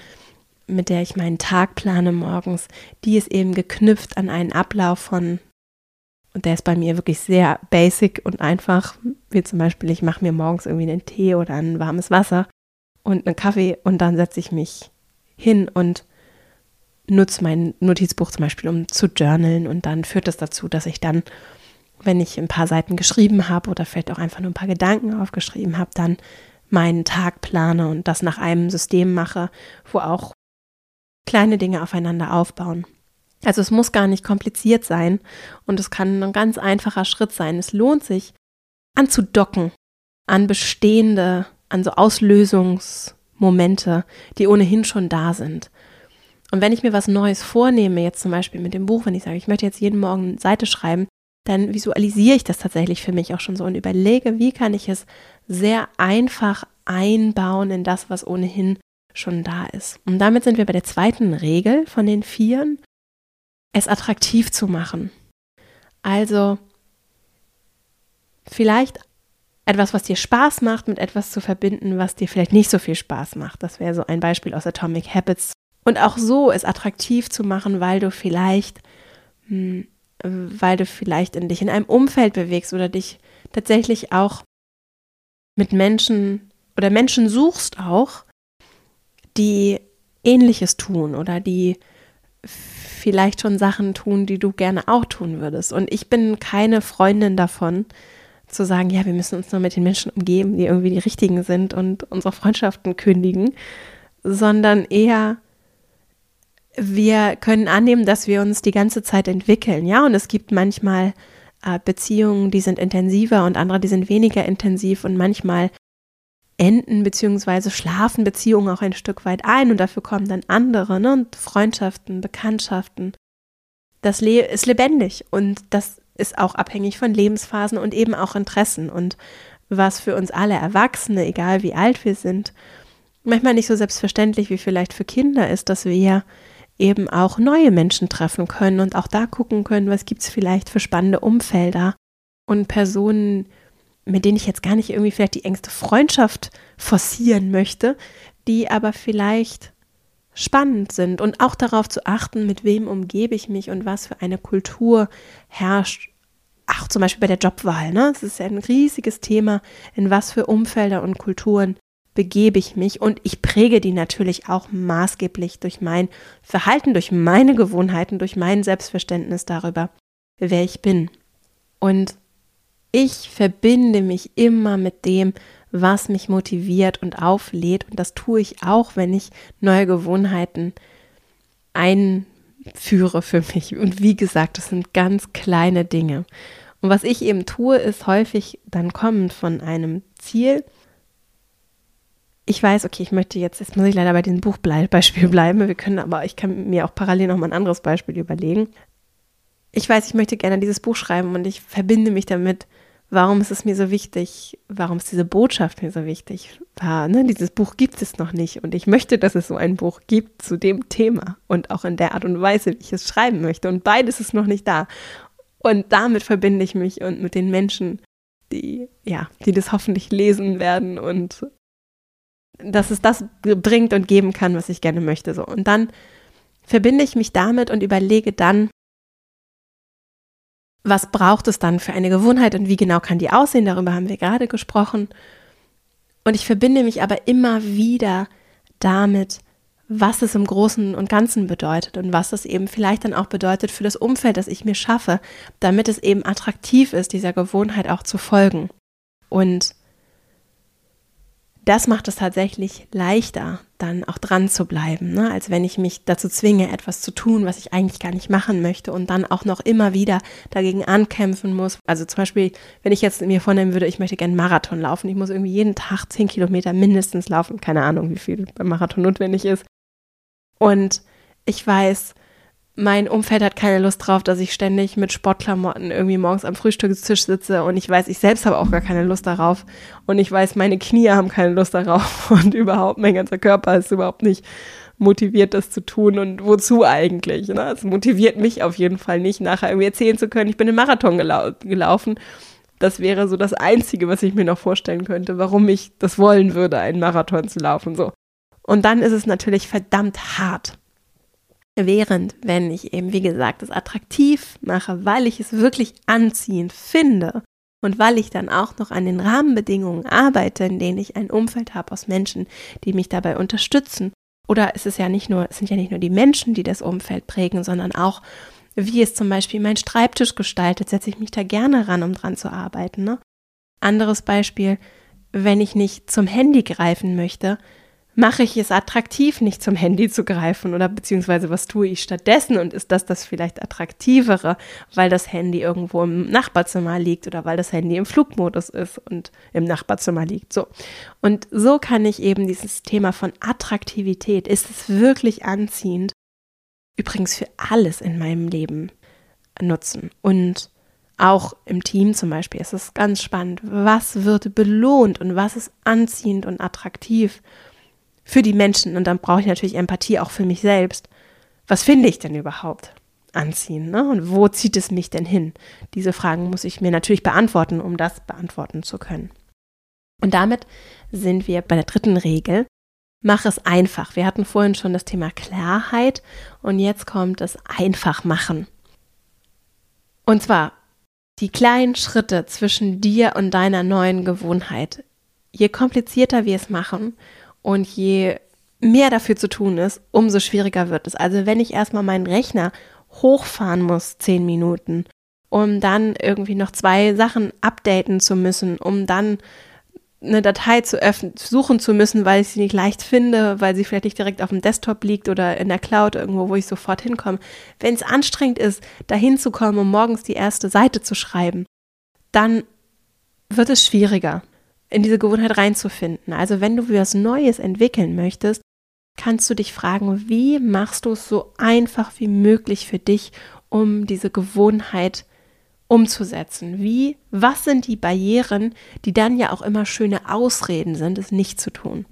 mit der ich meinen Tag plane morgens, die ist eben geknüpft an einen Ablauf von, und der ist bei mir wirklich sehr basic und einfach, wie zum Beispiel, ich mache mir morgens irgendwie einen Tee oder ein warmes Wasser und einen Kaffee und dann setze ich mich hin und nutze mein Notizbuch zum Beispiel, um zu journalen und dann führt das dazu, dass ich dann, wenn ich ein paar Seiten geschrieben habe oder vielleicht auch einfach nur ein paar Gedanken aufgeschrieben habe, dann meinen Tag plane und das nach einem System mache, wo auch kleine Dinge aufeinander aufbauen. Also es muss gar nicht kompliziert sein und es kann ein ganz einfacher Schritt sein. Es lohnt sich anzudocken an bestehende, an so Auslösungsmomente, die ohnehin schon da sind. Und wenn ich mir was Neues vornehme, jetzt zum Beispiel mit dem Buch, wenn ich sage, ich möchte jetzt jeden Morgen eine Seite schreiben, dann visualisiere ich das tatsächlich für mich auch schon so und überlege, wie kann ich es sehr einfach einbauen in das, was ohnehin schon da ist. Und damit sind wir bei der zweiten Regel von den Vieren, es attraktiv zu machen. Also vielleicht etwas, was dir Spaß macht, mit etwas zu verbinden, was dir vielleicht nicht so viel Spaß macht. Das wäre so ein Beispiel aus Atomic Habits. Und auch so es attraktiv zu machen, weil du vielleicht, hm, weil du vielleicht in dich in einem Umfeld bewegst oder dich tatsächlich auch mit Menschen oder Menschen suchst auch, die ähnliches tun oder die vielleicht schon Sachen tun, die du gerne auch tun würdest. Und ich bin keine Freundin davon, zu sagen, ja, wir müssen uns nur mit den Menschen umgeben, die irgendwie die richtigen sind und unsere Freundschaften kündigen, sondern eher wir können annehmen, dass wir uns die ganze Zeit entwickeln, ja, und es gibt manchmal äh, Beziehungen, die sind intensiver und andere, die sind weniger intensiv und manchmal enden bzw. schlafen Beziehungen auch ein Stück weit ein und dafür kommen dann andere ne? und Freundschaften, Bekanntschaften. Das Le ist lebendig und das ist auch abhängig von Lebensphasen und eben auch Interessen und was für uns alle Erwachsene, egal wie alt wir sind, manchmal nicht so selbstverständlich wie vielleicht für Kinder ist, dass wir eben auch neue Menschen treffen können und auch da gucken können, was gibt es vielleicht für spannende Umfelder und Personen, mit denen ich jetzt gar nicht irgendwie vielleicht die engste Freundschaft forcieren möchte, die aber vielleicht spannend sind und auch darauf zu achten, mit wem umgebe ich mich und was für eine Kultur herrscht. Auch zum Beispiel bei der Jobwahl, ne? Es ist ja ein riesiges Thema, in was für Umfelder und Kulturen begebe ich mich und ich präge die natürlich auch maßgeblich durch mein Verhalten, durch meine Gewohnheiten, durch mein Selbstverständnis darüber, wer ich bin. Und ich verbinde mich immer mit dem, was mich motiviert und auflädt und das tue ich auch, wenn ich neue Gewohnheiten einführe für mich. Und wie gesagt, das sind ganz kleine Dinge. Und was ich eben tue, ist häufig dann kommend von einem Ziel, ich weiß, okay, ich möchte jetzt, jetzt muss ich leider bei diesem Buchbeispiel bleiben. Wir können aber, ich kann mir auch parallel noch mal ein anderes Beispiel überlegen. Ich weiß, ich möchte gerne dieses Buch schreiben und ich verbinde mich damit, warum ist es mir so wichtig, warum ist diese Botschaft mir so wichtig war. Ne? Dieses Buch gibt es noch nicht und ich möchte, dass es so ein Buch gibt zu dem Thema und auch in der Art und Weise, wie ich es schreiben möchte. Und beides ist noch nicht da. Und damit verbinde ich mich und mit den Menschen, die, ja, die das hoffentlich lesen werden und dass es das bringt und geben kann, was ich gerne möchte. So. Und dann verbinde ich mich damit und überlege dann, was braucht es dann für eine Gewohnheit und wie genau kann die aussehen? Darüber haben wir gerade gesprochen. Und ich verbinde mich aber immer wieder damit, was es im Großen und Ganzen bedeutet und was es eben vielleicht dann auch bedeutet für das Umfeld, das ich mir schaffe, damit es eben attraktiv ist, dieser Gewohnheit auch zu folgen. Und das macht es tatsächlich leichter, dann auch dran zu bleiben, ne? als wenn ich mich dazu zwinge, etwas zu tun, was ich eigentlich gar nicht machen möchte und dann auch noch immer wieder dagegen ankämpfen muss. Also zum Beispiel, wenn ich jetzt mir vornehmen würde, ich möchte gerne Marathon laufen, ich muss irgendwie jeden Tag zehn Kilometer mindestens laufen, keine Ahnung, wie viel beim Marathon notwendig ist. Und ich weiß, mein Umfeld hat keine Lust drauf, dass ich ständig mit Sportklamotten irgendwie morgens am Frühstückstisch sitze und ich weiß, ich selbst habe auch gar keine Lust darauf und ich weiß, meine Knie haben keine Lust darauf und überhaupt mein ganzer Körper ist überhaupt nicht motiviert, das zu tun und wozu eigentlich? Ne? Es motiviert mich auf jeden Fall nicht, nachher irgendwie erzählen zu können, ich bin im Marathon gelau gelaufen. Das wäre so das Einzige, was ich mir noch vorstellen könnte, warum ich das wollen würde, einen Marathon zu laufen. So. Und dann ist es natürlich verdammt hart Während, wenn ich eben, wie gesagt, es attraktiv mache, weil ich es wirklich anziehend finde und weil ich dann auch noch an den Rahmenbedingungen arbeite, in denen ich ein Umfeld habe aus Menschen, die mich dabei unterstützen. Oder es ist ja nicht nur, es sind ja nicht nur die Menschen, die das Umfeld prägen, sondern auch, wie es zum Beispiel mein Schreibtisch gestaltet, setze ich mich da gerne ran, um dran zu arbeiten. Ne? Anderes Beispiel, wenn ich nicht zum Handy greifen möchte, mache ich es attraktiv, nicht zum Handy zu greifen oder beziehungsweise was tue ich stattdessen und ist das das vielleicht attraktivere, weil das Handy irgendwo im Nachbarzimmer liegt oder weil das Handy im Flugmodus ist und im Nachbarzimmer liegt. So. Und so kann ich eben dieses Thema von Attraktivität, ist es wirklich anziehend, übrigens für alles in meinem Leben nutzen und auch im Team zum Beispiel ist es ganz spannend. Was wird belohnt und was ist anziehend und attraktiv? Für die Menschen. Und dann brauche ich natürlich Empathie auch für mich selbst. Was finde ich denn überhaupt anziehen? Ne? Und wo zieht es mich denn hin? Diese Fragen muss ich mir natürlich beantworten, um das beantworten zu können. Und damit sind wir bei der dritten Regel. Mach es einfach. Wir hatten vorhin schon das Thema Klarheit und jetzt kommt das Einfachmachen. Und zwar die kleinen Schritte zwischen dir und deiner neuen Gewohnheit. Je komplizierter wir es machen, und je mehr dafür zu tun ist, umso schwieriger wird es. Also wenn ich erstmal meinen Rechner hochfahren muss, zehn Minuten, um dann irgendwie noch zwei Sachen updaten zu müssen, um dann eine Datei zu öffnen, suchen zu müssen, weil ich sie nicht leicht finde, weil sie vielleicht nicht direkt auf dem Desktop liegt oder in der Cloud irgendwo, wo ich sofort hinkomme. Wenn es anstrengend ist, da hinzukommen, um morgens die erste Seite zu schreiben, dann wird es schwieriger in diese Gewohnheit reinzufinden. Also wenn du was Neues entwickeln möchtest, kannst du dich fragen, wie machst du es so einfach wie möglich für dich, um diese Gewohnheit umzusetzen? Wie, was sind die Barrieren, die dann ja auch immer schöne Ausreden sind, es nicht zu tun?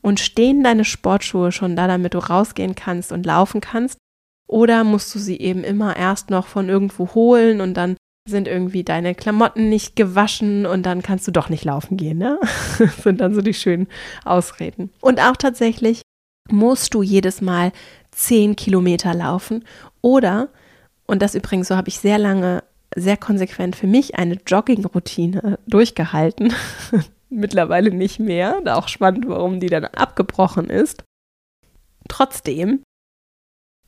Und stehen deine Sportschuhe schon da, damit du rausgehen kannst und laufen kannst? Oder musst du sie eben immer erst noch von irgendwo holen und dann sind irgendwie deine Klamotten nicht gewaschen und dann kannst du doch nicht laufen gehen, ne? Das sind dann so die schönen Ausreden. Und auch tatsächlich musst du jedes Mal zehn Kilometer laufen oder, und das übrigens, so habe ich sehr lange, sehr konsequent für mich eine Jogging-Routine durchgehalten. Mittlerweile nicht mehr. Auch spannend, warum die dann abgebrochen ist. Trotzdem,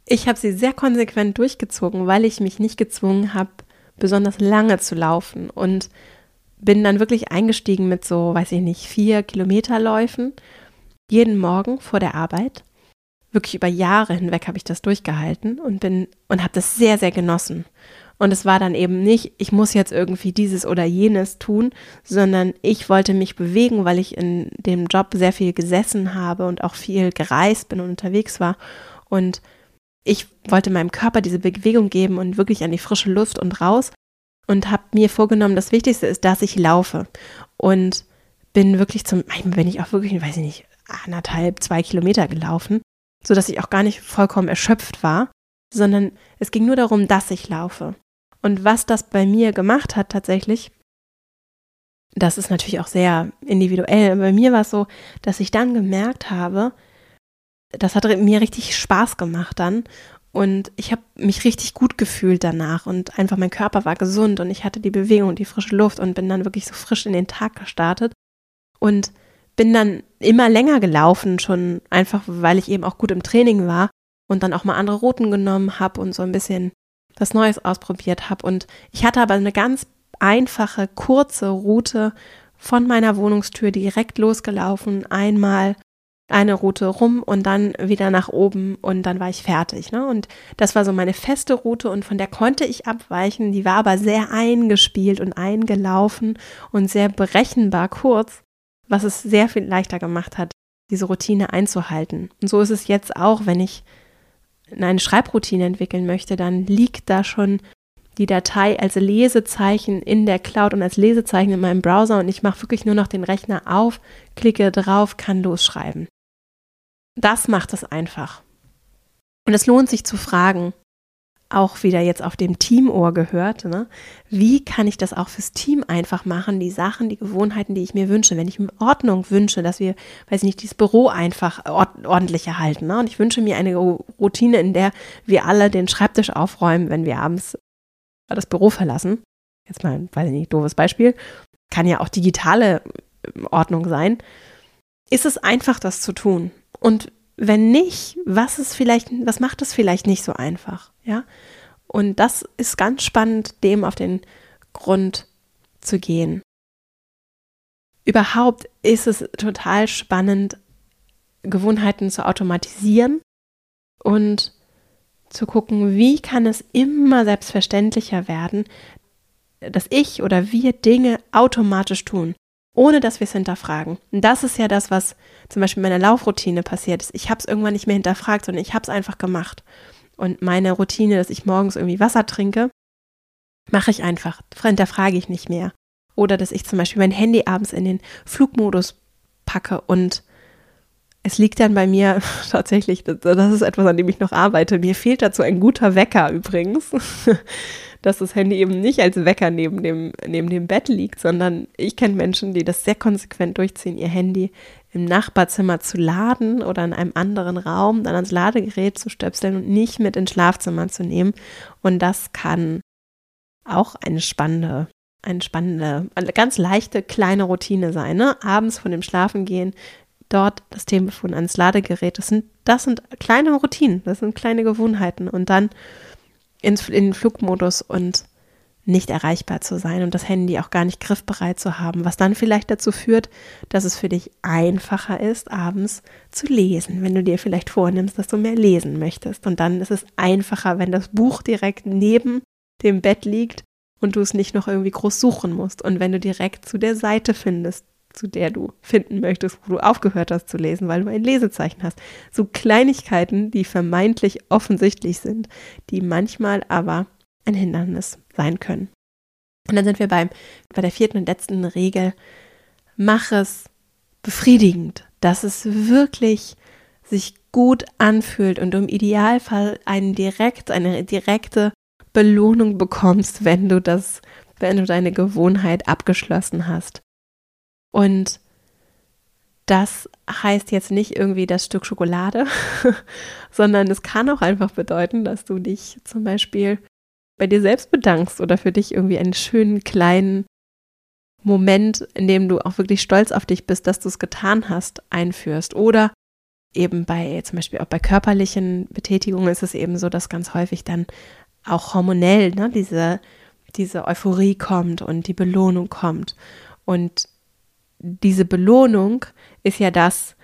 ich habe sie sehr konsequent durchgezogen, weil ich mich nicht gezwungen habe, besonders lange zu laufen und bin dann wirklich eingestiegen mit so, weiß ich nicht, vier Kilometerläufen jeden Morgen vor der Arbeit. Wirklich über Jahre hinweg habe ich das durchgehalten und bin und habe das sehr, sehr genossen. Und es war dann eben nicht, ich muss jetzt irgendwie dieses oder jenes tun, sondern ich wollte mich bewegen, weil ich in dem Job sehr viel gesessen habe und auch viel gereist bin und unterwegs war. Und ich wollte meinem Körper diese Bewegung geben und wirklich an die frische Luft und raus. und habe mir vorgenommen, das Wichtigste ist, dass ich laufe. Und bin wirklich zum, bin ich auch wirklich, weiß ich nicht, anderthalb, zwei Kilometer gelaufen, sodass ich auch gar nicht vollkommen erschöpft war, sondern es ging nur darum, dass ich laufe. Und was das bei mir gemacht hat tatsächlich, das ist natürlich auch sehr individuell. Bei mir war es so, dass ich dann gemerkt habe, das hat mir richtig Spaß gemacht dann. Und ich habe mich richtig gut gefühlt danach und einfach mein Körper war gesund und ich hatte die Bewegung und die frische Luft und bin dann wirklich so frisch in den Tag gestartet und bin dann immer länger gelaufen, schon einfach, weil ich eben auch gut im Training war und dann auch mal andere Routen genommen habe und so ein bisschen was Neues ausprobiert habe. Und ich hatte aber eine ganz einfache, kurze Route von meiner Wohnungstür direkt losgelaufen, einmal eine Route rum und dann wieder nach oben und dann war ich fertig. Ne? Und das war so meine feste Route und von der konnte ich abweichen. Die war aber sehr eingespielt und eingelaufen und sehr berechenbar kurz, was es sehr viel leichter gemacht hat, diese Routine einzuhalten. Und so ist es jetzt auch, wenn ich eine Schreibroutine entwickeln möchte, dann liegt da schon die Datei als Lesezeichen in der Cloud und als Lesezeichen in meinem Browser und ich mache wirklich nur noch den Rechner auf, klicke drauf, kann losschreiben. Das macht es einfach. Und es lohnt sich zu fragen, auch wieder jetzt auf dem Teamohr gehört, ne? wie kann ich das auch fürs Team einfach machen, die Sachen, die Gewohnheiten, die ich mir wünsche. Wenn ich mir Ordnung wünsche, dass wir, weiß nicht, dieses Büro einfach ordentlich erhalten. Ne? Und ich wünsche mir eine Routine, in der wir alle den Schreibtisch aufräumen, wenn wir abends das Büro verlassen. Jetzt mal, weiß ich nicht, doofes Beispiel. Kann ja auch digitale Ordnung sein. Ist es einfach, das zu tun? Und wenn nicht, was ist vielleicht, was macht es vielleicht nicht so einfach? Ja. Und das ist ganz spannend, dem auf den Grund zu gehen. Überhaupt ist es total spannend, Gewohnheiten zu automatisieren und zu gucken, wie kann es immer selbstverständlicher werden, dass ich oder wir Dinge automatisch tun ohne dass wir es hinterfragen. Und das ist ja das, was zum Beispiel in meiner Laufroutine passiert ist. Ich habe es irgendwann nicht mehr hinterfragt, sondern ich habe es einfach gemacht. Und meine Routine, dass ich morgens irgendwie Wasser trinke, mache ich einfach, hinterfrage ich nicht mehr. Oder dass ich zum Beispiel mein Handy abends in den Flugmodus packe und es liegt dann bei mir tatsächlich, das ist etwas, an dem ich noch arbeite. Mir fehlt dazu ein guter Wecker übrigens dass das Handy eben nicht als Wecker neben dem, neben dem Bett liegt, sondern ich kenne Menschen, die das sehr konsequent durchziehen, ihr Handy im Nachbarzimmer zu laden oder in einem anderen Raum dann ans Ladegerät zu stöpseln und nicht mit ins Schlafzimmer zu nehmen. Und das kann auch eine spannende, eine spannende, eine ganz leichte kleine Routine sein. Ne? Abends von dem Schlafengehen dort das Telefon ans Ladegerät. Das sind, das sind kleine Routinen, das sind kleine Gewohnheiten. Und dann in den Flugmodus und nicht erreichbar zu sein und das Handy auch gar nicht griffbereit zu haben, was dann vielleicht dazu führt, dass es für dich einfacher ist, abends zu lesen, wenn du dir vielleicht vornimmst, dass du mehr lesen möchtest. Und dann ist es einfacher, wenn das Buch direkt neben dem Bett liegt und du es nicht noch irgendwie groß suchen musst. Und wenn du direkt zu der Seite findest, zu der du finden möchtest, wo du aufgehört hast zu lesen, weil du ein Lesezeichen hast. So Kleinigkeiten, die vermeintlich offensichtlich sind, die manchmal aber ein Hindernis sein können. Und dann sind wir beim, bei der vierten und letzten Regel. Mach es befriedigend, dass es wirklich sich gut anfühlt und du im Idealfall einen direkt, eine direkte Belohnung bekommst, wenn du das, wenn du deine Gewohnheit abgeschlossen hast. Und das heißt jetzt nicht irgendwie das Stück Schokolade, sondern es kann auch einfach bedeuten, dass du dich zum Beispiel bei dir selbst bedankst oder für dich irgendwie einen schönen kleinen Moment, in dem du auch wirklich stolz auf dich bist, dass du es getan hast, einführst. Oder eben bei, zum Beispiel auch bei körperlichen Betätigungen ist es eben so, dass ganz häufig dann auch hormonell ne, diese, diese Euphorie kommt und die Belohnung kommt. Und diese Belohnung ist ja das,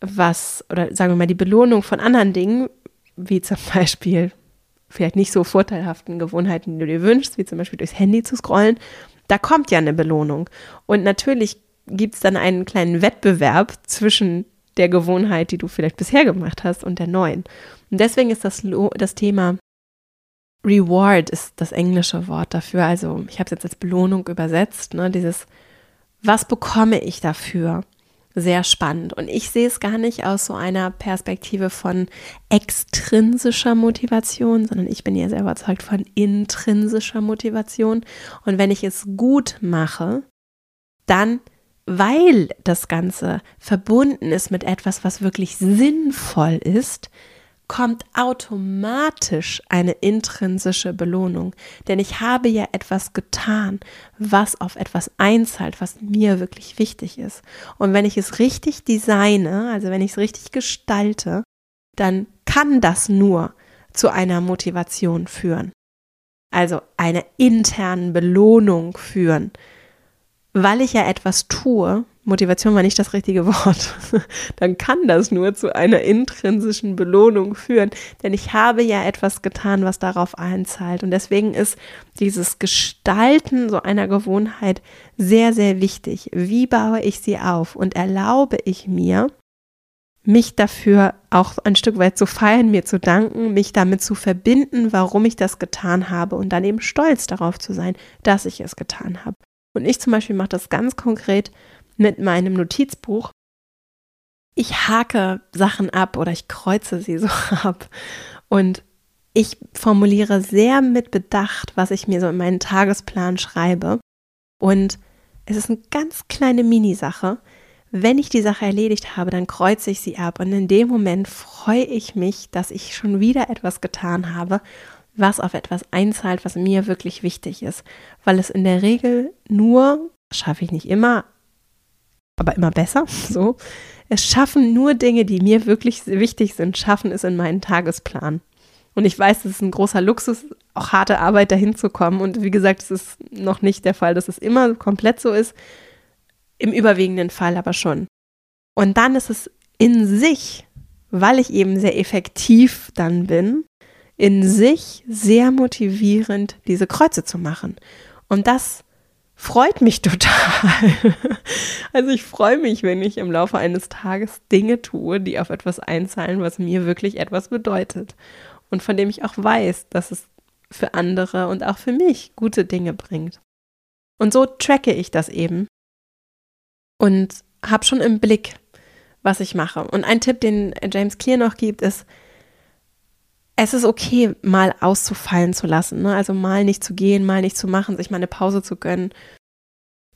was, oder sagen wir mal, die Belohnung von anderen Dingen, wie zum Beispiel vielleicht nicht so vorteilhaften Gewohnheiten, die du dir wünschst, wie zum Beispiel durchs Handy zu scrollen, da kommt ja eine Belohnung. Und natürlich gibt es dann einen kleinen Wettbewerb zwischen der Gewohnheit, die du vielleicht bisher gemacht hast, und der neuen. Und deswegen ist das, das Thema Reward ist das englische Wort dafür. Also ich habe es jetzt als Belohnung übersetzt. Ne? Dieses, was bekomme ich dafür? Sehr spannend. Und ich sehe es gar nicht aus so einer Perspektive von extrinsischer Motivation, sondern ich bin ja sehr überzeugt von intrinsischer Motivation. Und wenn ich es gut mache, dann weil das Ganze verbunden ist mit etwas, was wirklich sinnvoll ist, kommt automatisch eine intrinsische Belohnung. Denn ich habe ja etwas getan, was auf etwas einzahlt, was mir wirklich wichtig ist. Und wenn ich es richtig designe, also wenn ich es richtig gestalte, dann kann das nur zu einer Motivation führen. Also einer internen Belohnung führen, weil ich ja etwas tue, Motivation war nicht das richtige Wort, dann kann das nur zu einer intrinsischen Belohnung führen. Denn ich habe ja etwas getan, was darauf einzahlt. Und deswegen ist dieses Gestalten so einer Gewohnheit sehr, sehr wichtig. Wie baue ich sie auf und erlaube ich mir, mich dafür auch ein Stück weit zu feiern, mir zu danken, mich damit zu verbinden, warum ich das getan habe und dann eben stolz darauf zu sein, dass ich es getan habe. Und ich zum Beispiel mache das ganz konkret mit meinem Notizbuch. Ich hake Sachen ab oder ich kreuze sie so ab. Und ich formuliere sehr mit Bedacht, was ich mir so in meinen Tagesplan schreibe. Und es ist eine ganz kleine Minisache. Wenn ich die Sache erledigt habe, dann kreuze ich sie ab. Und in dem Moment freue ich mich, dass ich schon wieder etwas getan habe, was auf etwas einzahlt, was mir wirklich wichtig ist. Weil es in der Regel nur, schaffe ich nicht immer, aber immer besser, so. Es schaffen nur Dinge, die mir wirklich wichtig sind, schaffen es in meinen Tagesplan. Und ich weiß, es ist ein großer Luxus, auch harte Arbeit dahin zu kommen. Und wie gesagt, es ist noch nicht der Fall, dass es immer komplett so ist. Im überwiegenden Fall aber schon. Und dann ist es in sich, weil ich eben sehr effektiv dann bin, in sich sehr motivierend, diese Kreuze zu machen. Und das freut mich total. Also ich freue mich, wenn ich im Laufe eines Tages Dinge tue, die auf etwas einzahlen, was mir wirklich etwas bedeutet und von dem ich auch weiß, dass es für andere und auch für mich gute Dinge bringt. Und so tracke ich das eben und habe schon im Blick, was ich mache. Und ein Tipp, den James Clear noch gibt, ist, es ist okay, mal auszufallen zu lassen. Ne? Also mal nicht zu gehen, mal nicht zu machen, sich mal eine Pause zu gönnen.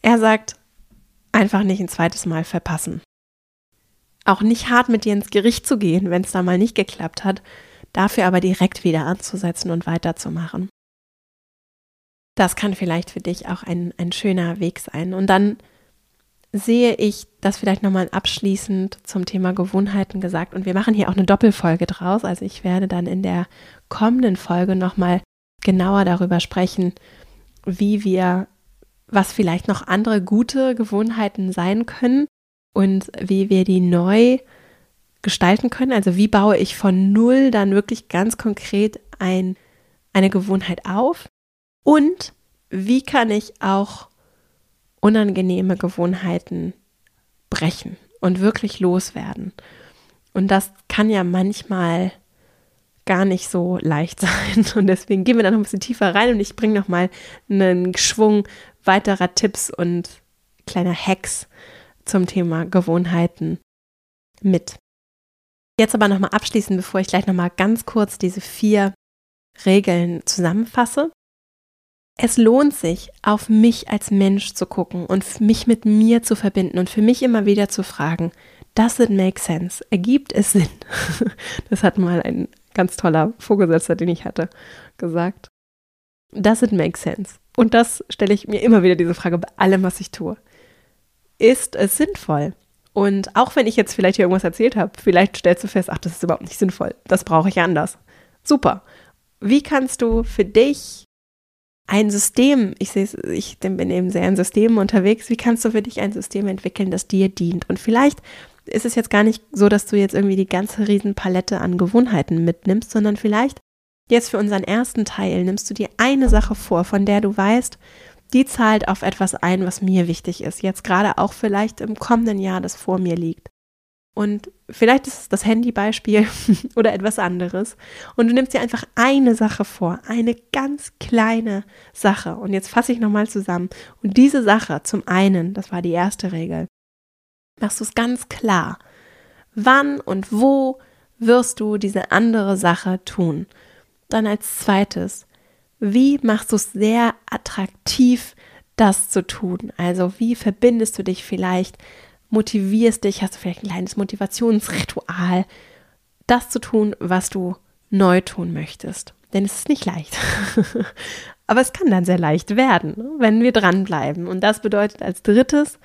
Er sagt, einfach nicht ein zweites Mal verpassen. Auch nicht hart mit dir ins Gericht zu gehen, wenn es da mal nicht geklappt hat, dafür aber direkt wieder anzusetzen und weiterzumachen. Das kann vielleicht für dich auch ein, ein schöner Weg sein. Und dann sehe ich das vielleicht nochmal abschließend zum Thema Gewohnheiten gesagt. Und wir machen hier auch eine Doppelfolge draus. Also ich werde dann in der kommenden Folge nochmal genauer darüber sprechen, wie wir, was vielleicht noch andere gute Gewohnheiten sein können und wie wir die neu gestalten können. Also wie baue ich von null dann wirklich ganz konkret ein, eine Gewohnheit auf und wie kann ich auch unangenehme Gewohnheiten brechen und wirklich loswerden. Und das kann ja manchmal gar nicht so leicht sein. Und deswegen gehen wir da noch ein bisschen tiefer rein und ich bringe nochmal einen Schwung weiterer Tipps und kleiner Hacks zum Thema Gewohnheiten mit. Jetzt aber nochmal abschließend, bevor ich gleich nochmal ganz kurz diese vier Regeln zusammenfasse. Es lohnt sich, auf mich als Mensch zu gucken und mich mit mir zu verbinden und für mich immer wieder zu fragen, does it make sense? Ergibt es Sinn? Das hat mal ein ganz toller Vorgesetzter, den ich hatte, gesagt. Does it make sense? Und das stelle ich mir immer wieder diese Frage bei allem, was ich tue. Ist es sinnvoll? Und auch wenn ich jetzt vielleicht hier irgendwas erzählt habe, vielleicht stellst du fest, ach, das ist überhaupt nicht sinnvoll. Das brauche ich anders. Super. Wie kannst du für dich ein System, ich sehe ich bin eben sehr in Systemen unterwegs, wie kannst du für dich ein System entwickeln, das dir dient? Und vielleicht ist es jetzt gar nicht so, dass du jetzt irgendwie die ganze Riesenpalette an Gewohnheiten mitnimmst, sondern vielleicht jetzt für unseren ersten Teil nimmst du dir eine Sache vor, von der du weißt, die zahlt auf etwas ein, was mir wichtig ist. Jetzt gerade auch vielleicht im kommenden Jahr, das vor mir liegt. Und vielleicht ist es das Handybeispiel oder etwas anderes. Und du nimmst dir einfach eine Sache vor, eine ganz kleine Sache. Und jetzt fasse ich nochmal zusammen. Und diese Sache, zum einen, das war die erste Regel, machst du es ganz klar. Wann und wo wirst du diese andere Sache tun? Dann als zweites, wie machst du es sehr attraktiv, das zu tun? Also wie verbindest du dich vielleicht motivierst dich, hast du vielleicht ein kleines Motivationsritual, das zu tun, was du neu tun möchtest. Denn es ist nicht leicht. Aber es kann dann sehr leicht werden, wenn wir dranbleiben. Und das bedeutet als drittes,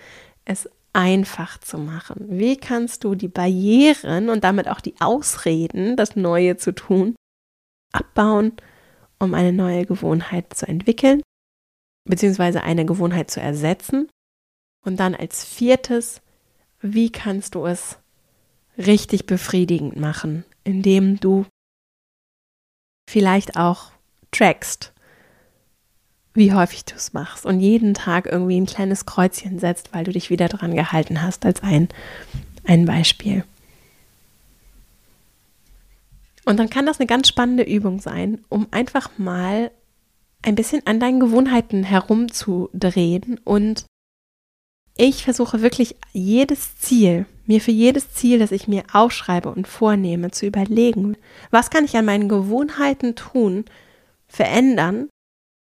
es einfach zu machen. Wie kannst du die Barrieren und damit auch die Ausreden, das Neue zu tun, abbauen, um eine neue Gewohnheit zu entwickeln, beziehungsweise eine Gewohnheit zu ersetzen? Und dann als viertes, wie kannst du es richtig befriedigend machen, indem du vielleicht auch trackst, wie häufig du es machst und jeden Tag irgendwie ein kleines Kreuzchen setzt, weil du dich wieder dran gehalten hast, als ein, ein Beispiel. Und dann kann das eine ganz spannende Übung sein, um einfach mal ein bisschen an deinen Gewohnheiten herumzudrehen und ich versuche wirklich jedes Ziel, mir für jedes Ziel, das ich mir aufschreibe und vornehme, zu überlegen, was kann ich an meinen Gewohnheiten tun, verändern,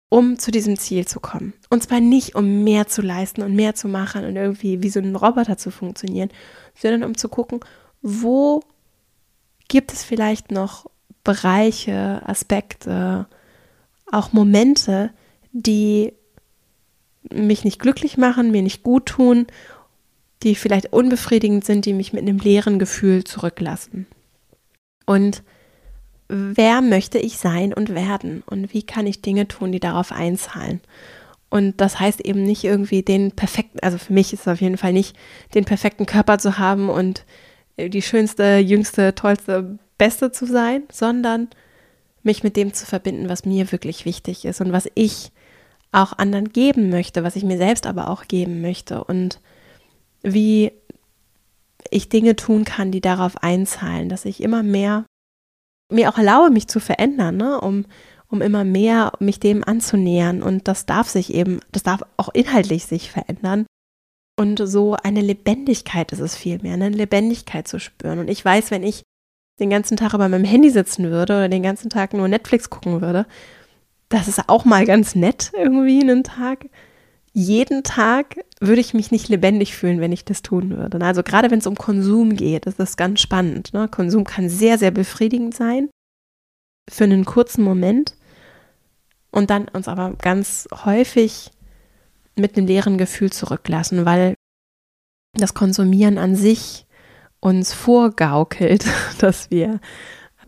um zu diesem Ziel zu kommen. Und zwar nicht, um mehr zu leisten und mehr zu machen und irgendwie wie so ein Roboter zu funktionieren, sondern um zu gucken, wo gibt es vielleicht noch Bereiche, Aspekte, auch Momente, die mich nicht glücklich machen, mir nicht gut tun, die vielleicht unbefriedigend sind, die mich mit einem leeren Gefühl zurücklassen. Und wer möchte ich sein und werden? Und wie kann ich Dinge tun, die darauf einzahlen? Und das heißt eben nicht irgendwie den perfekten, also für mich ist es auf jeden Fall nicht, den perfekten Körper zu haben und die schönste, jüngste, tollste, beste zu sein, sondern mich mit dem zu verbinden, was mir wirklich wichtig ist und was ich auch anderen geben möchte, was ich mir selbst aber auch geben möchte und wie ich Dinge tun kann, die darauf einzahlen, dass ich immer mehr mir auch erlaube, mich zu verändern, ne? um, um immer mehr mich dem anzunähern. Und das darf sich eben, das darf auch inhaltlich sich verändern. Und so eine Lebendigkeit ist es vielmehr, eine Lebendigkeit zu spüren. Und ich weiß, wenn ich den ganzen Tag über meinem Handy sitzen würde oder den ganzen Tag nur Netflix gucken würde, das ist auch mal ganz nett irgendwie einen Tag. Jeden Tag würde ich mich nicht lebendig fühlen, wenn ich das tun würde. Also gerade wenn es um Konsum geht, ist das ganz spannend. Ne? Konsum kann sehr, sehr befriedigend sein für einen kurzen Moment und dann uns aber ganz häufig mit einem leeren Gefühl zurücklassen, weil das Konsumieren an sich uns vorgaukelt, dass wir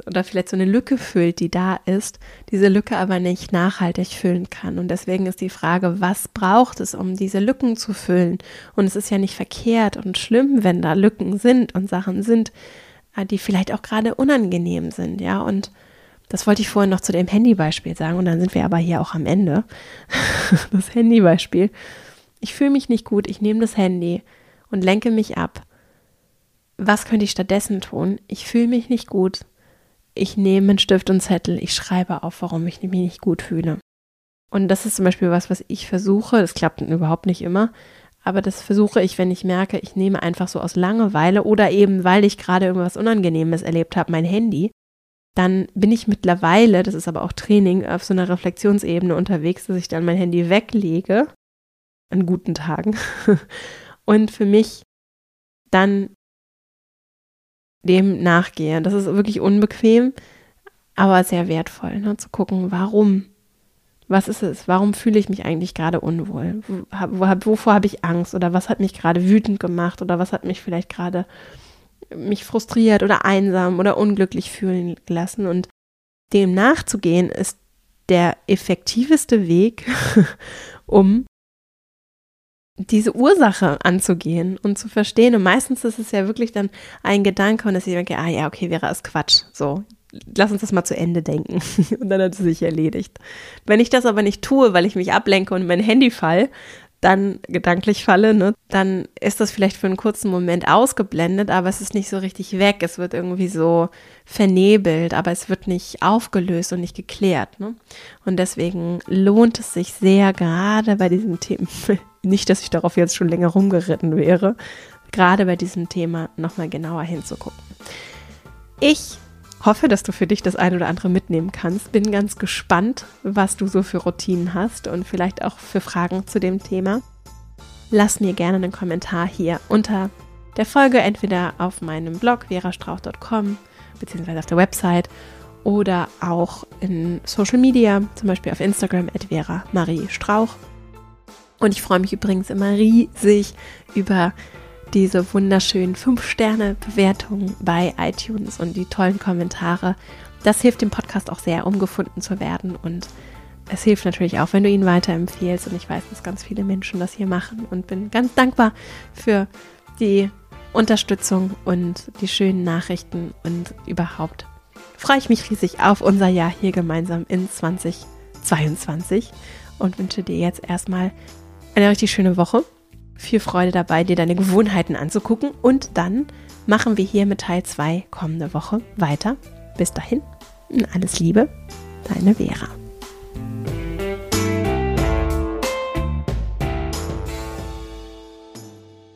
oder vielleicht so eine Lücke füllt, die da ist, diese Lücke aber nicht nachhaltig füllen kann. Und deswegen ist die Frage, was braucht es, um diese Lücken zu füllen? Und es ist ja nicht verkehrt und schlimm, wenn da Lücken sind und Sachen sind, äh, die vielleicht auch gerade unangenehm sind, ja. Und das wollte ich vorhin noch zu dem Handybeispiel sagen und dann sind wir aber hier auch am Ende. Das Handybeispiel. Ich fühle mich nicht gut, ich nehme das Handy und lenke mich ab. Was könnte ich stattdessen tun? Ich fühle mich nicht gut ich nehme einen Stift und Zettel, ich schreibe auf, warum ich mich nicht gut fühle. Und das ist zum Beispiel was, was ich versuche, das klappt überhaupt nicht immer, aber das versuche ich, wenn ich merke, ich nehme einfach so aus Langeweile oder eben, weil ich gerade irgendwas Unangenehmes erlebt habe, mein Handy, dann bin ich mittlerweile, das ist aber auch Training, auf so einer Reflexionsebene unterwegs, dass ich dann mein Handy weglege, an guten Tagen, und für mich dann dem nachgehe. Das ist wirklich unbequem, aber sehr wertvoll, ne? zu gucken, warum. Was ist es? Warum fühle ich mich eigentlich gerade unwohl? Wovor habe ich Angst? Oder was hat mich gerade wütend gemacht? Oder was hat mich vielleicht gerade mich frustriert oder einsam oder unglücklich fühlen gelassen? Und dem nachzugehen ist der effektiveste Weg, um diese Ursache anzugehen und zu verstehen. Und meistens ist es ja wirklich dann ein Gedanke und dass ich denke, ah ja, okay, wäre es Quatsch. So, lass uns das mal zu Ende denken. und dann hat es sich erledigt. Wenn ich das aber nicht tue, weil ich mich ablenke und mein Handy fall, dann gedanklich falle, ne, dann ist das vielleicht für einen kurzen Moment ausgeblendet, aber es ist nicht so richtig weg. Es wird irgendwie so vernebelt, aber es wird nicht aufgelöst und nicht geklärt. Ne? Und deswegen lohnt es sich sehr, gerade bei diesem Thema, nicht, dass ich darauf jetzt schon länger rumgeritten wäre, gerade bei diesem Thema nochmal genauer hinzugucken. Ich hoffe, dass du für dich das eine oder andere mitnehmen kannst. Bin ganz gespannt, was du so für Routinen hast und vielleicht auch für Fragen zu dem Thema. Lass mir gerne einen Kommentar hier unter der Folge, entweder auf meinem Blog verastrauch.com beziehungsweise auf der Website oder auch in Social Media, zum Beispiel auf Instagram at Vera Marie Strauch. Und ich freue mich übrigens immer riesig über diese wunderschönen 5-Sterne-Bewertungen bei iTunes und die tollen Kommentare. Das hilft dem Podcast auch sehr, um gefunden zu werden. Und es hilft natürlich auch, wenn du ihn weiterempfehlst. Und ich weiß, dass ganz viele Menschen das hier machen und bin ganz dankbar für die Unterstützung und die schönen Nachrichten und überhaupt freue ich mich riesig auf unser Jahr hier gemeinsam in 2022 und wünsche dir jetzt erstmal eine richtig schöne Woche viel Freude dabei, dir deine Gewohnheiten anzugucken. Und dann machen wir hier mit Teil 2 kommende Woche weiter. Bis dahin, alles Liebe, deine Vera.